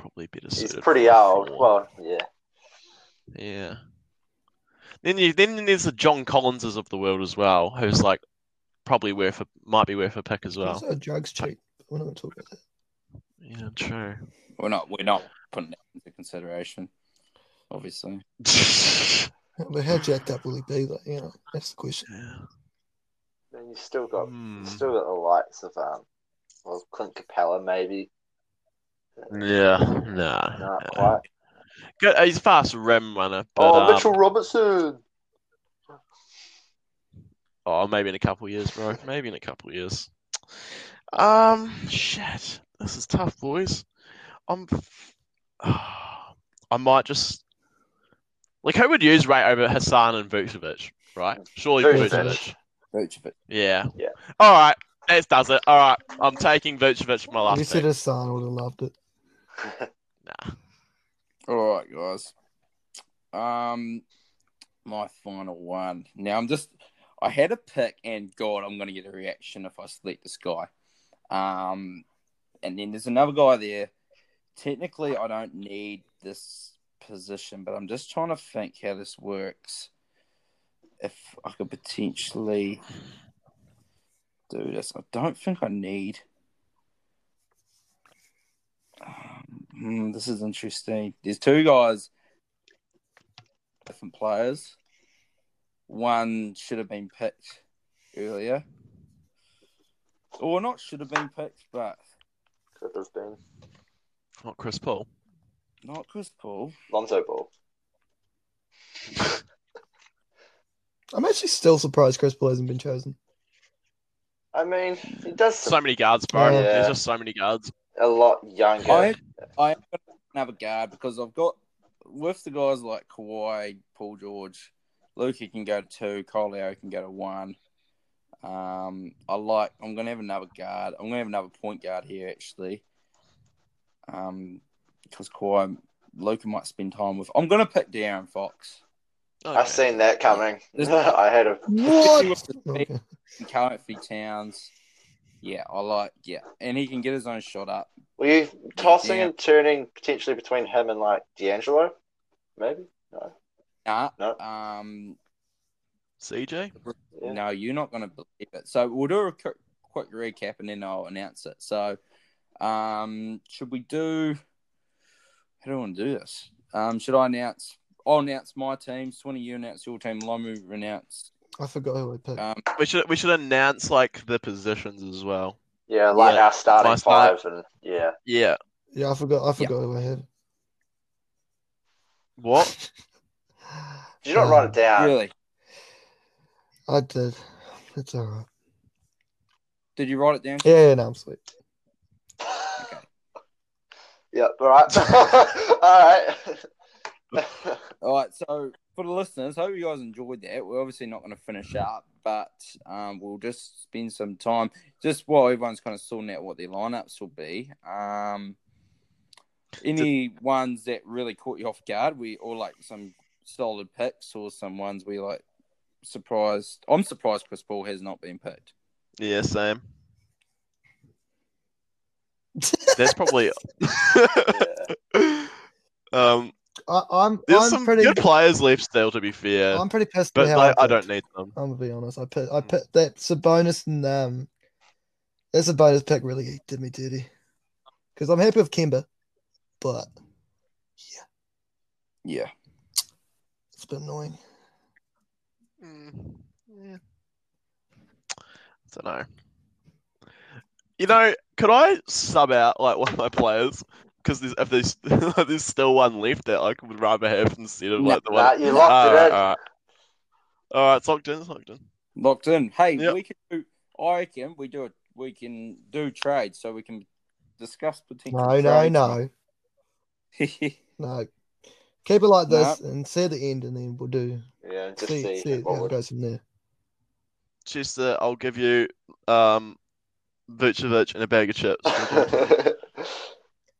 probably better He's pretty for old. four. Well, yeah, Yeah. Then you then there's the John Collinses of the world as well, who's like probably worth a might be worth a pick as well. Also, drugs cheap. We're not going to talk about that. Yeah, true. We're not we're not putting that into consideration, obviously. But how jacked up will he be? Like, you know, that's the question. yeah. then you still got you still got the likes of um, well, Clint Capela maybe. Yeah, nah. Not quite. Good, he's a fast rim runner, but oh, um, Mitchell Robertson. oh, maybe in a couple of years, bro. Maybe in a couple of years. Um, shit, this is tough, boys. I'm, I might just like who would use right over Hassan and Vucevic, right? Surely Vucevic. Vucevic. Vucevic. Yeah. Yeah. All right, that does it. All right, I'm taking Vucevic for my last you last said pick. his son would have loved it. Nah. All right, guys. Um, my final one. Now I'm just. I had a pick, and God, I'm going to get a reaction if I select this guy. Um, and then there's another guy there. Technically, I don't need this position, but I'm just trying to think how this works. If I could potentially do this, I don't think I need. Hmm, this is interesting. There's two guys different players. One should have been picked earlier, or not should have been picked, but Could have been Not Chris Paul. not Chris Paul. Lonzo Ball. I'm actually still surprised Chris Paul hasn't been chosen. I mean, he does So many guards, bro. Yeah. There's just so many guards. A lot younger. I I have a guard because I've got with the guys like Kawhi, Paul George, Luke can go to two, Kyle Lowry can go to one. Um, I like. I'm gonna have another guard. I'm gonna have another point guard here actually. Um, because Kawhi, Luka might spend time with. I'm gonna pick De'Aaron Fox. I've seen that coming. I had a Especially with Okay. speed Towns. Yeah, I like. Yeah, and he can get his own shot up. Were you tossing Yeah. and turning potentially between him and like D'Angelo? Maybe. No. Nah, No. um, CJ? Yeah. No, you're not going to believe it. So we'll do a quick, quick recap and then I'll announce it. So, um, should we do? How do I want to do this? Um, should I announce? I'll announce my team. Twenty, you announce your team. Lomu announce. I forgot who I picked. Um, We should we should announce like the positions as well. Yeah, like Yeah. our starting My start- five, and yeah, Yeah. yeah, I forgot. I forgot who I had. What? did you not write it down? really? I did. It's all right. Did you write it down? Yeah, yeah, no, I'm sweet. Okay. Yeah, all right, all right. All right. So for the listeners, hope you guys enjoyed that. We're obviously not going to finish up, but um, we'll just spend some time just while everyone's kind of sorting out what their lineups will be. Um, any ones that really caught you off guard, we or like some solid picks, or some ones we like surprised. I'm surprised Chris Paul has not been picked. Yeah, same. That's probably um I, I'm there's I'm some pretty good players left still to be fair. I'm pretty pissed but with how like, I picked. don't need them. I'm gonna be honest. I put I put that Sabonis and um that's a bonus pick really did me dirty. Because I'm happy with Kemba, but yeah, Yeah. it's a bit annoying. Mm, yeah. I don't know. You know, could I sub out like one of my players? Because there's, if there's there's still one left that I would rather have instead of No, like the nah, one. you locked Alright, it in. alright. Alright, it's locked in. It's locked in. Locked in. Hey, Yep. we can do. I reckon we do it. We can do trades, so we can discuss potential. No, no, trades. no, no. Keep it like this and see the end, and then we'll do Yeah, just see, see, see what how it goes from there. Chester, I'll give you um Vucevic and a bag of chips.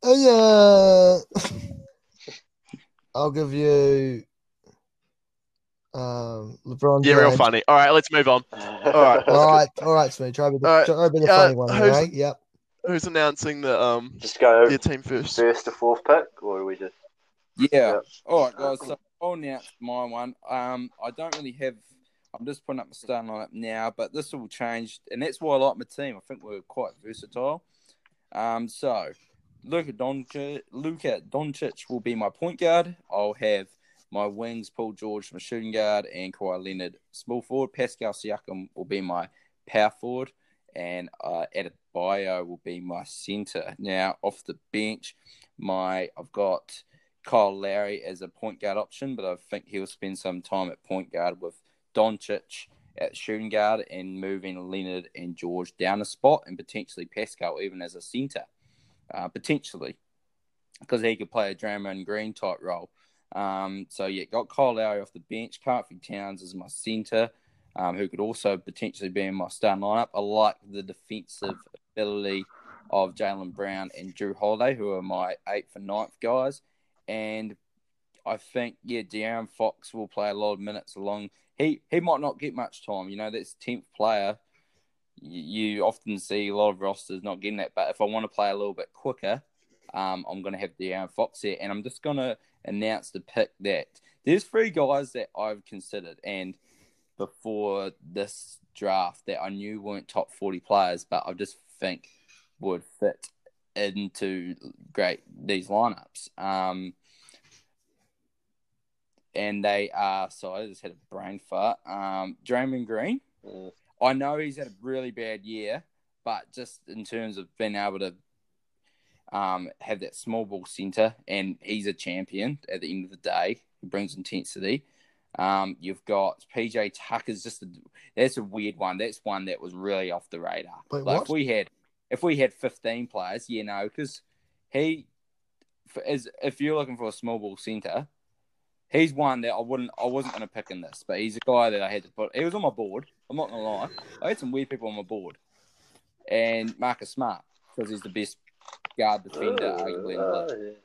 Oh yeah. I'll give you um LeBron. yeah, real funny. Alright, let's move on. Alright. All right, all right, Smee. Try to be the, All right, try to be the uh, funny one, who's- right? Yep. Who's announcing the um Just go your team first? first to fourth pick, or do we just? Yeah. Yeah. All right, guys. So I'll announce my one. Um, I don't really have. I'm just putting up my starting lineup now, but this will change, and that's why I like my team. I think we're quite versatile. Um, so Luka Doncic, Luka Doncic will be my point guard. I'll have my wings, Paul George, my shooting guard, and Kawhi Leonard, small forward. Pascal Siakam will be my power forward, and uh, Adebayo will be my center. Now off the bench, my I've got Kyle Lowry as a point guard option, but I think he'll spend some time at point guard with Doncic at shooting guard and moving Leonard and George down a spot and potentially Pascal even as a center, uh, potentially, because he could play a Draymond Green type role. Um, so yeah, got Kyle Lowry off the bench. Karl-Anthony Towns as my center, um, who could also potentially be in my starting lineup. I like the defensive ability of Jaylen Brown and Jrue Holiday, who are my eighth and ninth guys. And I think, yeah, De'Aaron Fox will play a lot of minutes along. He he might not get much time. You know, that's tenth player. You, often see a lot of rosters not getting that. But if I want to play a little bit quicker, um, I'm going to have De'Aaron Fox here, and I'm just going to announce the pick that there's three guys that I've considered, and before this draft that I knew weren't top 40 players, but I just think would fit into great these lineups. Um, and they are. Sorry, I just had a brain fart. Um, Draymond Green. Mm. I know he's had a really bad year, but just in terms of being able to um, have that small ball center, and he's a champion at the end of the day. He brings intensity. Um, you've got PJ Tucker's just a, that's a weird one. That's one that was really off the radar. Wait, like what? if we had if we had fifteen players, you know, because he is if you're looking for a small ball center, he's one that I wouldn't I wasn't going to pick in this, but he's a guy that I had to put. He was on my board. I'm not gonna lie. I had some weird people on my board, and Marcus Smart because he's the best guard defender arguably in the Uh, league.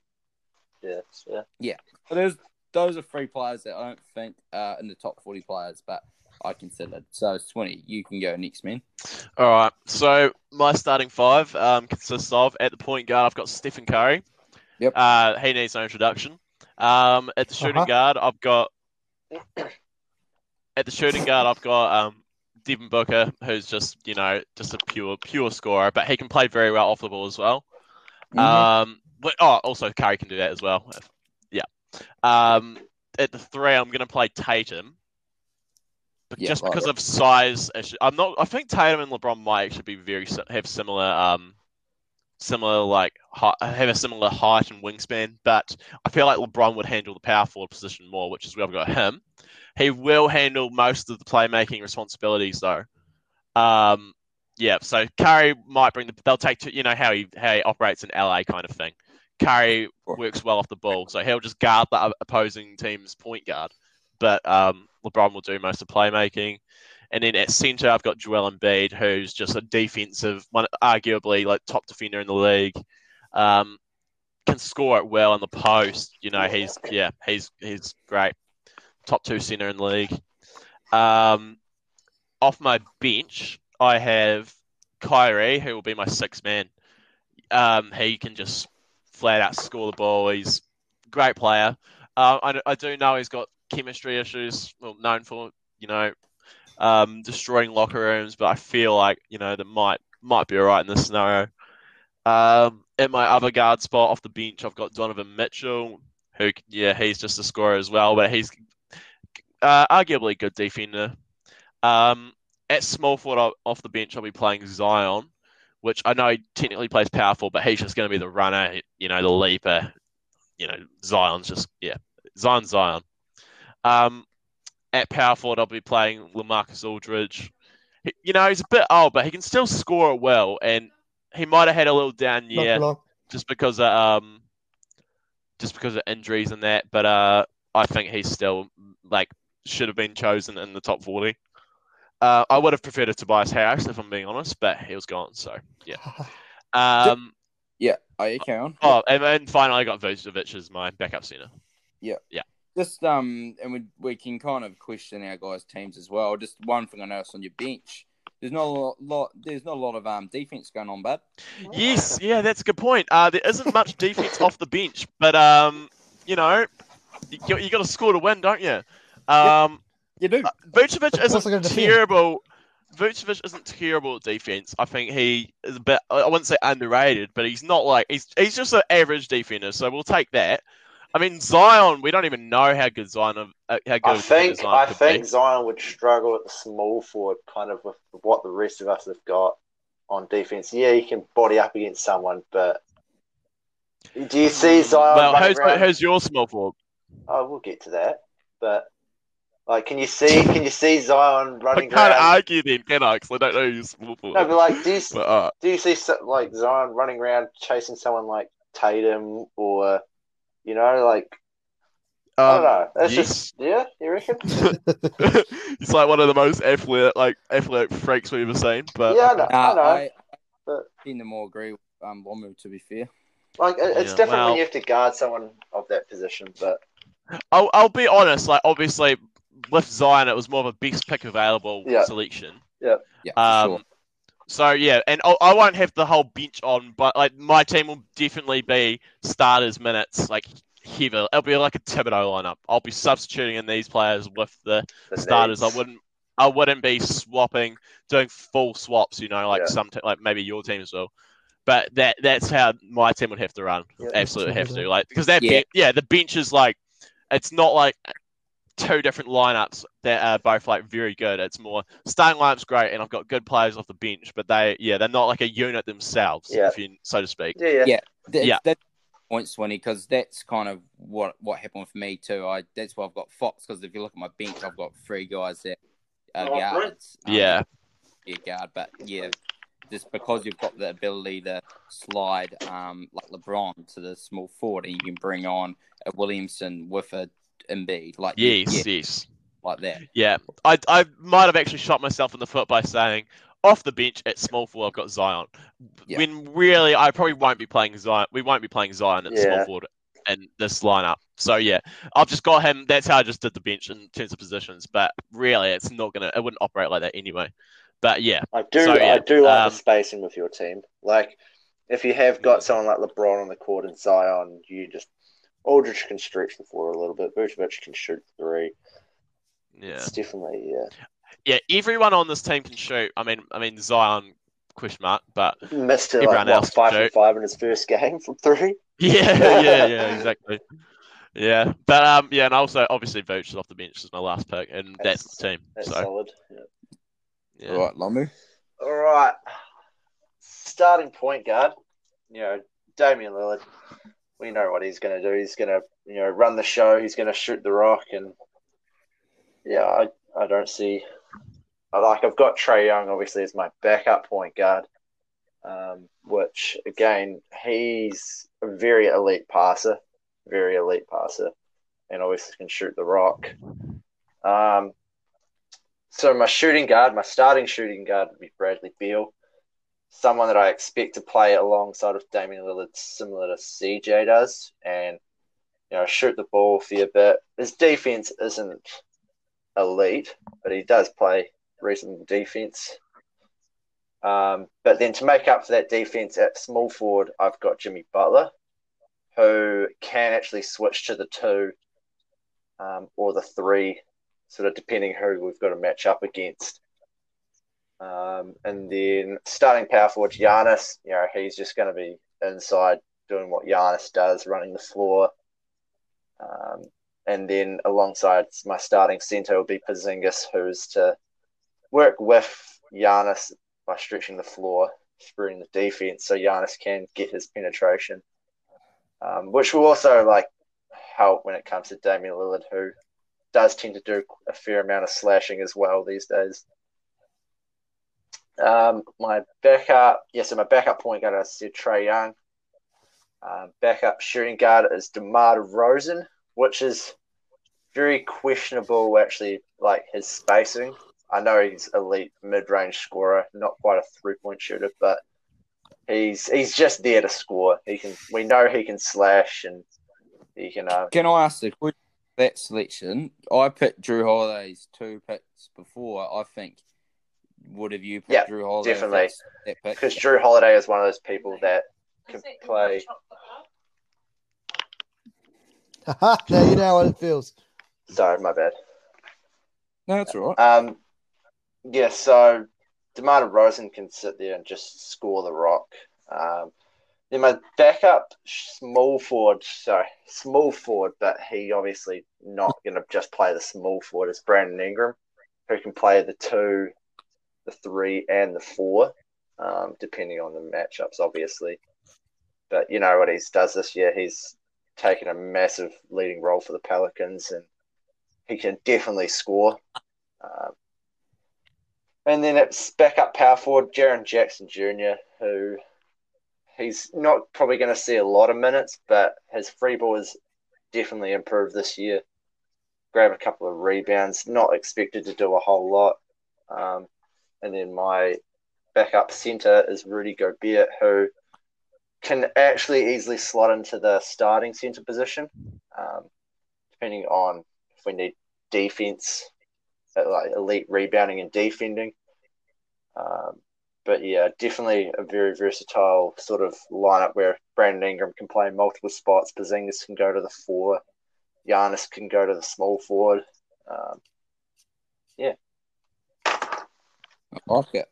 yeah. Yeah, yeah. But there's those are three players that I don't think are in the top 40 players, but I considered. So, Swinny, you can go next, man. All right. So my starting five um, consists of at the point guard, I've got Stephen Curry. Yep. Uh, he needs no introduction. Um, at the shooting Uh-huh. guard, I've got at the shooting guard, I've got um, Devin Booker, who's just you know just a pure pure scorer, but he can play very well off the ball as well. Mhm. Um, but oh, also Curry can do that as well. Yeah. Um, at the three, I'm going to play Tatum. But Yeah, just because of size, issue- I'm not. I think Tatum and LeBron might actually be very have similar, um, similar like have a similar height and wingspan. But I feel like LeBron would handle the power forward position more, which is where I've got him. He will handle most of the playmaking responsibilities though. Um, yeah, so Curry might bring the. They'll take to you know how he how he operates in LA kind of thing. Curry works well off the ball, so he'll just guard the opposing team's point guard. But um, LeBron will do most of playmaking. And then at centre, I've got Joel Embiid, who's just a defensive, one arguably like top defender in the league. Um, can score it well in the post. You know, he's yeah, he's he's great. Top two centre in league. Um, off my bench, I have Kyrie, who will be my sixth man. Um, he can just flat out score the ball. He's great player. Uh, I, I do know he's got chemistry issues, well, known for you know um, destroying locker rooms, but I feel like you know that might might be alright in this scenario. Um, at my other guard spot off the bench, I've got Donovan Mitchell, who yeah he's just a scorer as well, but he's uh, arguably good defender. Um, at small forward off the bench, I'll be playing Zion, which I know he technically plays powerful, but he's just going to be the runner, you know, the leaper. You know, Zion's just yeah, Zion Zion. Um, at power forward, I'll be playing LaMarcus Aldridge. He- You know, he's a bit old, but he can still score it well, and he might have had a little down year just because of um, just because of injuries and that. But uh, I think he's still like should have been chosen in the top forty. Uh, I would have preferred a Tobias Harris if I'm being honest, but he was gone. So yeah. Um, Yeah, oh, you carry on. oh, and then finally I got Vucevic as my backup center. Yeah, yeah. Just um, and we we can kind of question our guys' teams as well. Just one thing I noticed on your bench, there's not a lot, lot there's not a lot of um defense going on, bud. Yes, yeah, that's a good point. Uh, there isn't much defense off the bench, but um, you know, you, you got to score to win, don't you? Um, You do. Uh, Vucevic isn't he gonna defend? terrible. Vucevic isn't terrible at defense. I think he is a bit. I wouldn't say underrated, but he's not like he's he's just an average defender. So we'll take that. I mean Zion. We don't even know how good Zion. of- Uh, how good I think Zion I think be. Zion would struggle at the small forward, kind of with what the rest of us have got on defense. Yeah, he can body up against someone, but do you see Zion? Well, who's who's your small forward? Oh, we'll get to that, but like, can you see? Can you see Zion running? I running can't around? argue then, can I? Because I don't know who's small forward. No, but like, do you But, uh, do you see like Zion running around chasing someone like Tatum or you know like I don't um, know. That's yes. just yeah. You reckon? it's like one of the most athletic, like athletic freaks we've ever seen. But yeah, I know. Uh, I know. I but- tend to more agree with um Lomu, to be fair. Like it- it's Yeah, different well- when you have to guard someone of that position, but I'll, I'll be honest. Like obviously, with Zion, it was more of a best pick available Yeah. selection. Yeah, for Um, sure. So yeah, and I, I won't have the whole bench on, but like my team will definitely be starters minutes, like heavy. It'll be like a Thibodeau lineup. I'll be substituting in these players with the the starters. I wouldn't. I wouldn't be swapping, doing full swaps. You know, like Yeah. some, te- like maybe your teams will. But that that's how my team would have to run. Yeah. Absolutely have to. Thibodeau. Like because that Yeah. yeah. yeah, the bench is like, it's not like two different lineups that are both like very good. It's more starting lineup's great, and I've got good players off the bench, but they yeah they're not like a unit themselves, Yeah. if you so to speak. Yeah, yeah. Yeah. That's, Yeah. that's point Swinny because that's kind of what what happened for me too. I that's why I've got Fox because if you look at my bench, I've got three guys that are Oh, guards. Um, Yeah, yeah, guard, but yeah, just because you've got the ability to slide um like LeBron to the small forward, and you can bring on a Williamson with a Embiid, like yes, yeah, yes, like that. yeah. I I might have actually shot myself in the foot by saying off the bench at small forward I've got Zion, Yeah. when really I probably won't be playing Zion. We won't be playing Zion at Yeah. small forward in this lineup. So yeah, I've just got him. That's how I just did the bench in terms of positions. But really, it's not gonna. It wouldn't operate like that anyway. But yeah, I do. So, yeah, I do like um, the spacing with your team. Like, if you have got someone like LeBron on the court and Zion, you just Aldridge can stretch the floor a little bit. Vucevic can shoot three. yeah, It's definitely yeah. yeah. Everyone on this team can shoot. I mean, I mean Zion question mark, but Missed it Everyone like what, else can five shoot. from five in his first game from three. yeah, yeah, yeah, exactly. Yeah, but um, yeah, and also obviously Vooch is off the bench as my last pick, and that's, That's- the team. That's so solid. Yeah. yeah, All right, Lamu. All right. Starting point guard, you know, Damian Lillard. We know what he's going to do. He's going to, you know, run the show. He's going to shoot the rock, and yeah, I, I don't see. I like. I've got Trae Young obviously as my backup point guard, um, which again he's a very elite passer, very elite passer, and obviously can shoot the rock. Um, so my shooting guard, my starting shooting guard would be Bradley Beal, someone that I expect to play alongside of Damian Lillard, similar to CJ does, and you know shoot the ball a fair bit. His defense isn't elite, but he does play reasonable defense. Um, but then to make up for that defense at small forward, I've got Jimmy Butler, who can actually switch to the two um, or the three sort of depending who we've got to match up against. Um, and then starting power forward Giannis, you know, he's just going to be inside doing what Giannis does, running the floor. Um, and then alongside my starting center will be Porzingis, who's to work with Giannis by stretching the floor, screwing the defense, so Giannis can get his penetration, um, which will also like help when it comes to Damian Lillard, who does tend to do a fair amount of slashing as well these days. Um, my backup, yeah, so my backup point guard, I said Trae Young. Um, backup shooting guard is DeMar DeRozan, which is very questionable, actually, like his spacing. I know he's elite mid-range scorer, not quite a three-point shooter, but he's he's just there to score. He can, we know he can slash and he can. Uh, Can I ask the question? That selection, I picked Jrue Holiday's two picks before. I think would have you picked Yeah, Jrue Holiday? definitely. that's That pick? because Jrue Holiday is one of those people that can play. Haha, now you know how it feels. Sorry, my bad. No, that's all right. Um, yeah, so DeMar DeRozan can sit there and just score the rock. Um, then my backup small forward, sorry, small forward, but he obviously not going to just play the small forward. Is Brandon Ingram, who can play the two, the three, and the four, um, depending on the matchups, obviously. But you know what he does this year? He's taken a massive leading role for the Pelicans, and he can definitely score. Um, and then it's backup power forward Jaren Jackson Jr., who he's not probably going to see a lot of minutes, but his free ball has definitely improved this year. Grab a couple of rebounds, not expected to do a whole lot. Um, and then my backup center is Rudy Gobert, who can actually easily slot into the starting center position, um, depending on if we need defense, uh, like elite rebounding and defending. Um, but yeah, definitely a very versatile sort of lineup where Brandon Ingram can play multiple spots. Porzingis can go to the four. Giannis can go to the small forward. Um, I like it.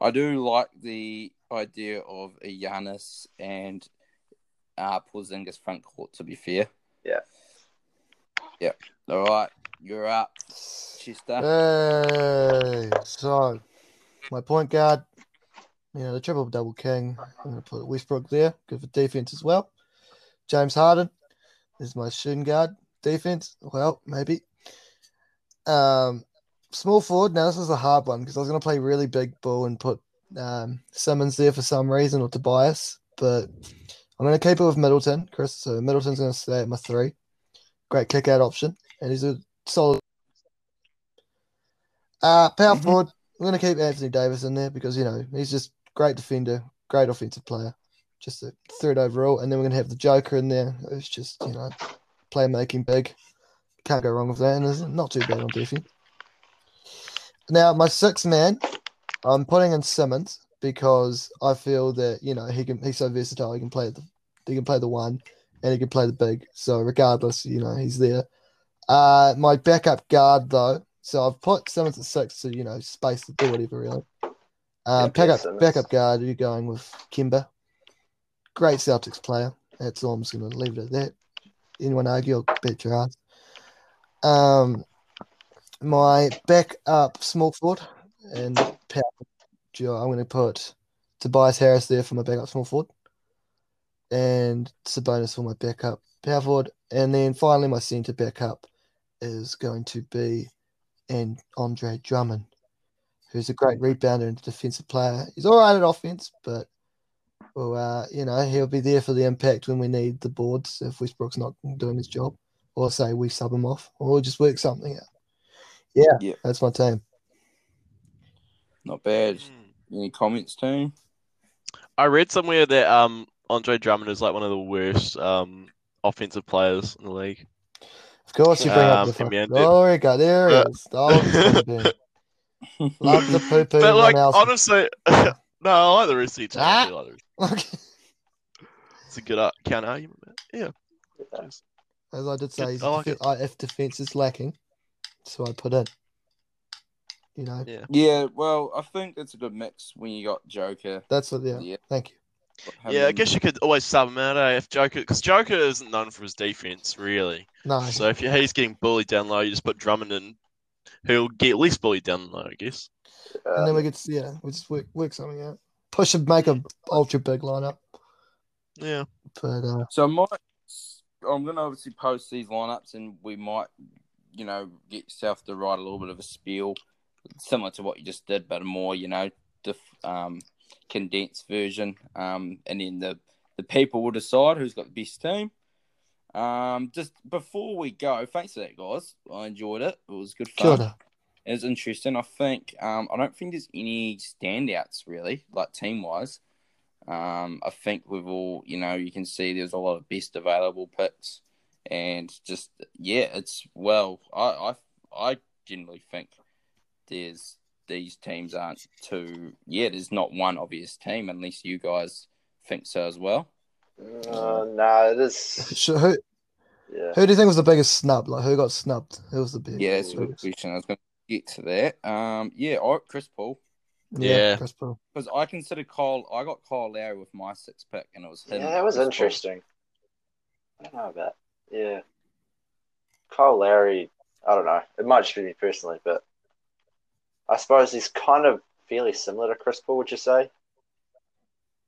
I do like the idea of a Giannis and uh, Porzingis front court. To be fair. Yeah. Yeah. All right. You're up, Chester. Hey, so my point guard, you know, the triple double king. I'm going to put Westbrook there. Good for defense as well. James Harden is my shooting guard. Defense, well, maybe. Um, small forward. Now this is a hard one because I was going to play really big ball and put um, Simmons there for some reason or Tobias, but I'm going to keep it with Middleton, Khris. So Middleton's going to stay at my three. Great kick out option, and he's a solid. Uh, power Mhm. forward. I'm going to keep Anthony Davis in there because you know he's just great defender, great offensive player, just a third overall. And then we're going to have the Joker in there. It's just you know playmaking big. Can't go wrong with that, and it's not too bad on defense. Now my sixth man, I'm putting in Simmons because I feel that you know he can he's so versatile. He can play the he can play the one and he can play the big. So regardless, you know he's there. Uh, my backup guard though, so I've put Simmons at six to you know space to do whatever really. Uh, Yeah, backup Simmons. backup guard, you're going with Kemba. Great Celtics player. That's all I'm just going to leave it at that. Anyone argue, I'll bet your ass. Um, my backup small forward and power I'm going to put Tobias Harris there for my backup small forward, and Sabonis for my backup power forward, and then finally my centre backup is going to be and Andre Drummond, who's a great rebounder and defensive player. He's all right at offense, but well, uh, you know, he'll be there for the impact when we need the boards if Westbrook's not doing his job, or say we sub him off, or we'll just work something out. Yeah, Yeah. that's my team. Not bad. Hmm. Any comments, team? I read somewhere that um Andre Drummond is like one of the worst um offensive players in the league. Of course, you bring up Um, the fuck- yeah, Oh, there we go. There it is. Oh, it's gonna be. Love the poo poo. But like else. honestly, no, I like the rest of the team. Ah. like the. It's a good uh, counter argument. man. Yeah. As I did say, he's I like defe- if defense is lacking, so I put in. You know, Yeah. Yeah, well, I think it's a good mix when you got Joker. that's what. Yeah, Yeah. thank you. Yeah, I guess you could always sub him out eh, if Joker, because Joker isn't known for his defense really. No, So if you, he's getting bullied down low, you just put Drummond in, who'll get at least bullied down low, I guess. and then we could, yeah, we just work work something out. Push and make a ultra big lineup, Yeah. but uh, So I might, I'm going to obviously post these lineups, and we might, you know, get yourself to write a little bit of a spiel, similar to what you just did, but a more, you know, um, condensed version. Um, and then the the people will decide who's got the best team. Um, just before we go, thanks for that, guys. I enjoyed it. It was good fun. It was interesting. I think um, I don't think there's any standouts really, like team wise. Um, I think we've all, you know, you can see there's a lot of best available picks, and just yeah, it's well, I I, I generally think there's these teams aren't too yeah, there's not one obvious team unless you guys think so as well. uh, no, it is. So who Yeah. who do you think was the biggest snub? Like who got snubbed? Who was the big? Yeah, that's a good question. I was going to get to that. Um, yeah, all right, Chris Paul. Yeah. Chris Paul. Because I considered Kyle, I got Kyle Lowry with my six pick, and it was him. Yeah, that was Chris Paul. interesting. I don't know about. Yeah. Kyle Lowry, I don't know. It might just be me personally, but I suppose he's kind of fairly similar to Chris Paul, would you say?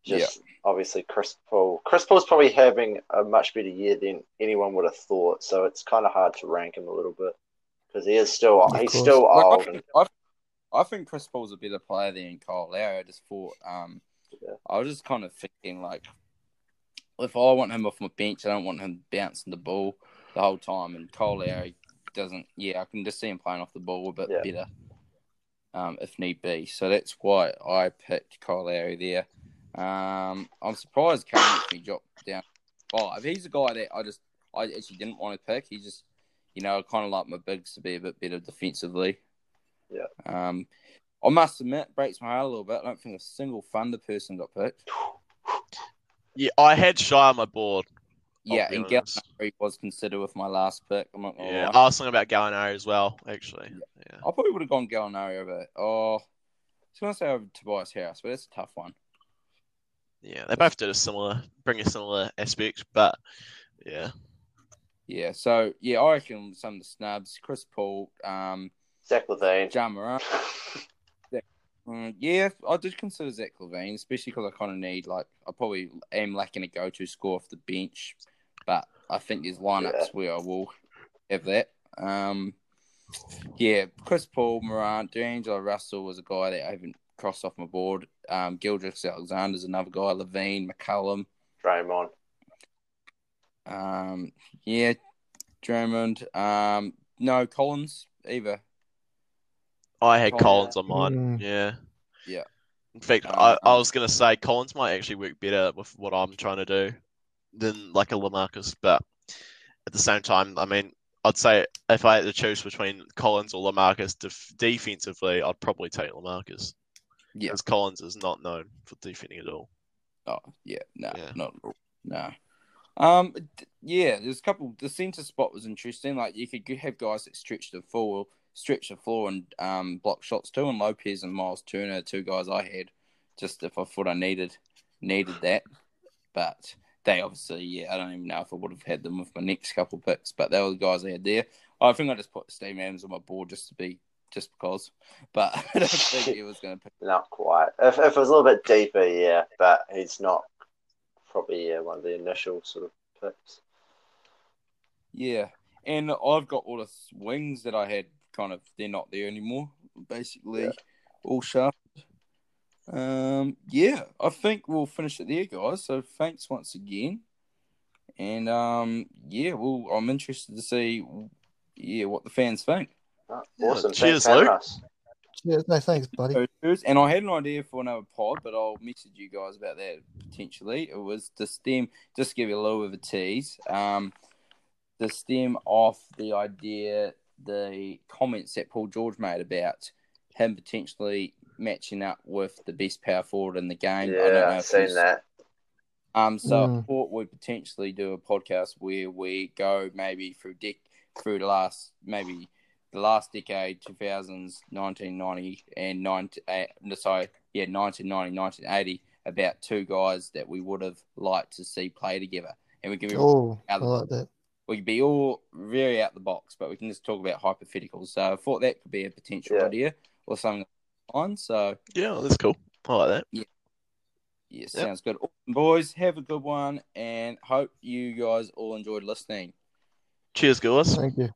Just obviously Chris Paul. Chris Paul's probably having a much better year than anyone would have thought, so it's kind of hard to rank him a little bit because he is still Of he's course. still Like, I, old. think, And, I, I think Chris Paul's a better player than Kyle Lowry. I just thought, um, Yeah. I was just kind of thinking like, if I want him off my bench, I don't want him bouncing the ball the whole time. And Kyle Lowry doesn't. Yeah, I can just see him playing off the ball a bit Yeah. better, um, if need be. So that's why I picked Kyle Lowry there. Um, I'm surprised Kane actually dropped down five. He's a guy that I just I actually didn't want to pick. He just, you know, I kind of like my bigs to be a bit better defensively. Yeah. Um, I must admit, breaks my heart a little bit. I don't think a single Thunder person got picked. Yeah, I had Shai on my board. Yeah, and honest. Gallinari was considered with my last pick. I'm not gonna Yeah, lie. I was thinking about Gallinari as well, actually. Yeah. I probably would have gone Gallinari over. Oh, I was gonna say over Tobias Harris, but it's a tough one. Yeah, they both did a similar, bring a similar aspect, but yeah. Yeah, so yeah, I reckon some of the snubs: Chris Paul, um, Zach LaVine. Ja Morant. Mm, yeah, I did consider Zach LaVine, especially because I kind of need like I probably am lacking a go-to score off the bench, but I think there's lineups Yeah. where I will have that. Um, yeah, Chris Paul, Morant, D'Angelo Russell was a guy that I haven't crossed off my board. Um, Gilgeous-Alexander's another guy. LaVine, McCollum. Draymond. Um, yeah, Drummond. Um, no Collins either. I had Oh, Collins yeah. on mine. Mm. Yeah. Yeah. In fact, I, I Um, was gonna say Collins might actually work better with what I'm trying to do than like a LaMarcus, but at the same time, I mean, I'd say if I had to choose between Collins or LaMarcus def- defensively, I'd probably take LaMarcus. Yeah. Because Collins is not known for defending at all. Oh yeah, no, Yeah. not at all. no. Um, d- yeah, there's a couple. The centre spot was interesting. Like you could have guys that stretch the floor, stretch the floor, and um block shots too. And Lopez and Miles Turner, two guys I had, just if I thought I needed needed that. But they obviously, yeah, I don't even know if I would have had them with my next couple picks. But they were the guys I had there. I think I just put Steve Adams on my board just to be just because. But I don't think he was going to pick. Not quite. If, if it was a little bit deeper, yeah, but he's not probably yeah, one of the initial sort of picks. Yeah, and I've got all the wings that I had. Kind of, they're not there anymore. Basically, Yeah. all sharp. Um, yeah, I think we'll finish it there, guys. So thanks once again, and um, yeah, well, I'm interested to see, yeah, what the fans think. Oh, Yeah, awesome. cheers, Thanks Luke. us. Yeah, no, thanks, buddy. Cheers. And I had an idea for another pod, but I'll message you guys about that potentially. It was to stem, just to give you a little bit of a tease, um, to stem off the idea, the comments that Paul George made about him potentially matching up with the best power forward in the game. I don't know Yeah, I've if seen that. Um, so I Mm. thought we'd potentially do a podcast where we go maybe through dec- through the last maybe the last decade, 2000s, 1990 and 90, uh, no, sorry, yeah, 1990, 1980, about two guys that we would have liked to see play together. And we can be, Oh, I like that. We can be all very out the box, but we can just talk about hypotheticals. So I thought that could be a potential Yeah. idea or something on. So Yeah, that's cool. I like that. yeah, yeah, sounds good. Boys, have a good one and hope you guys all enjoyed listening. Cheers, guys. Thank you.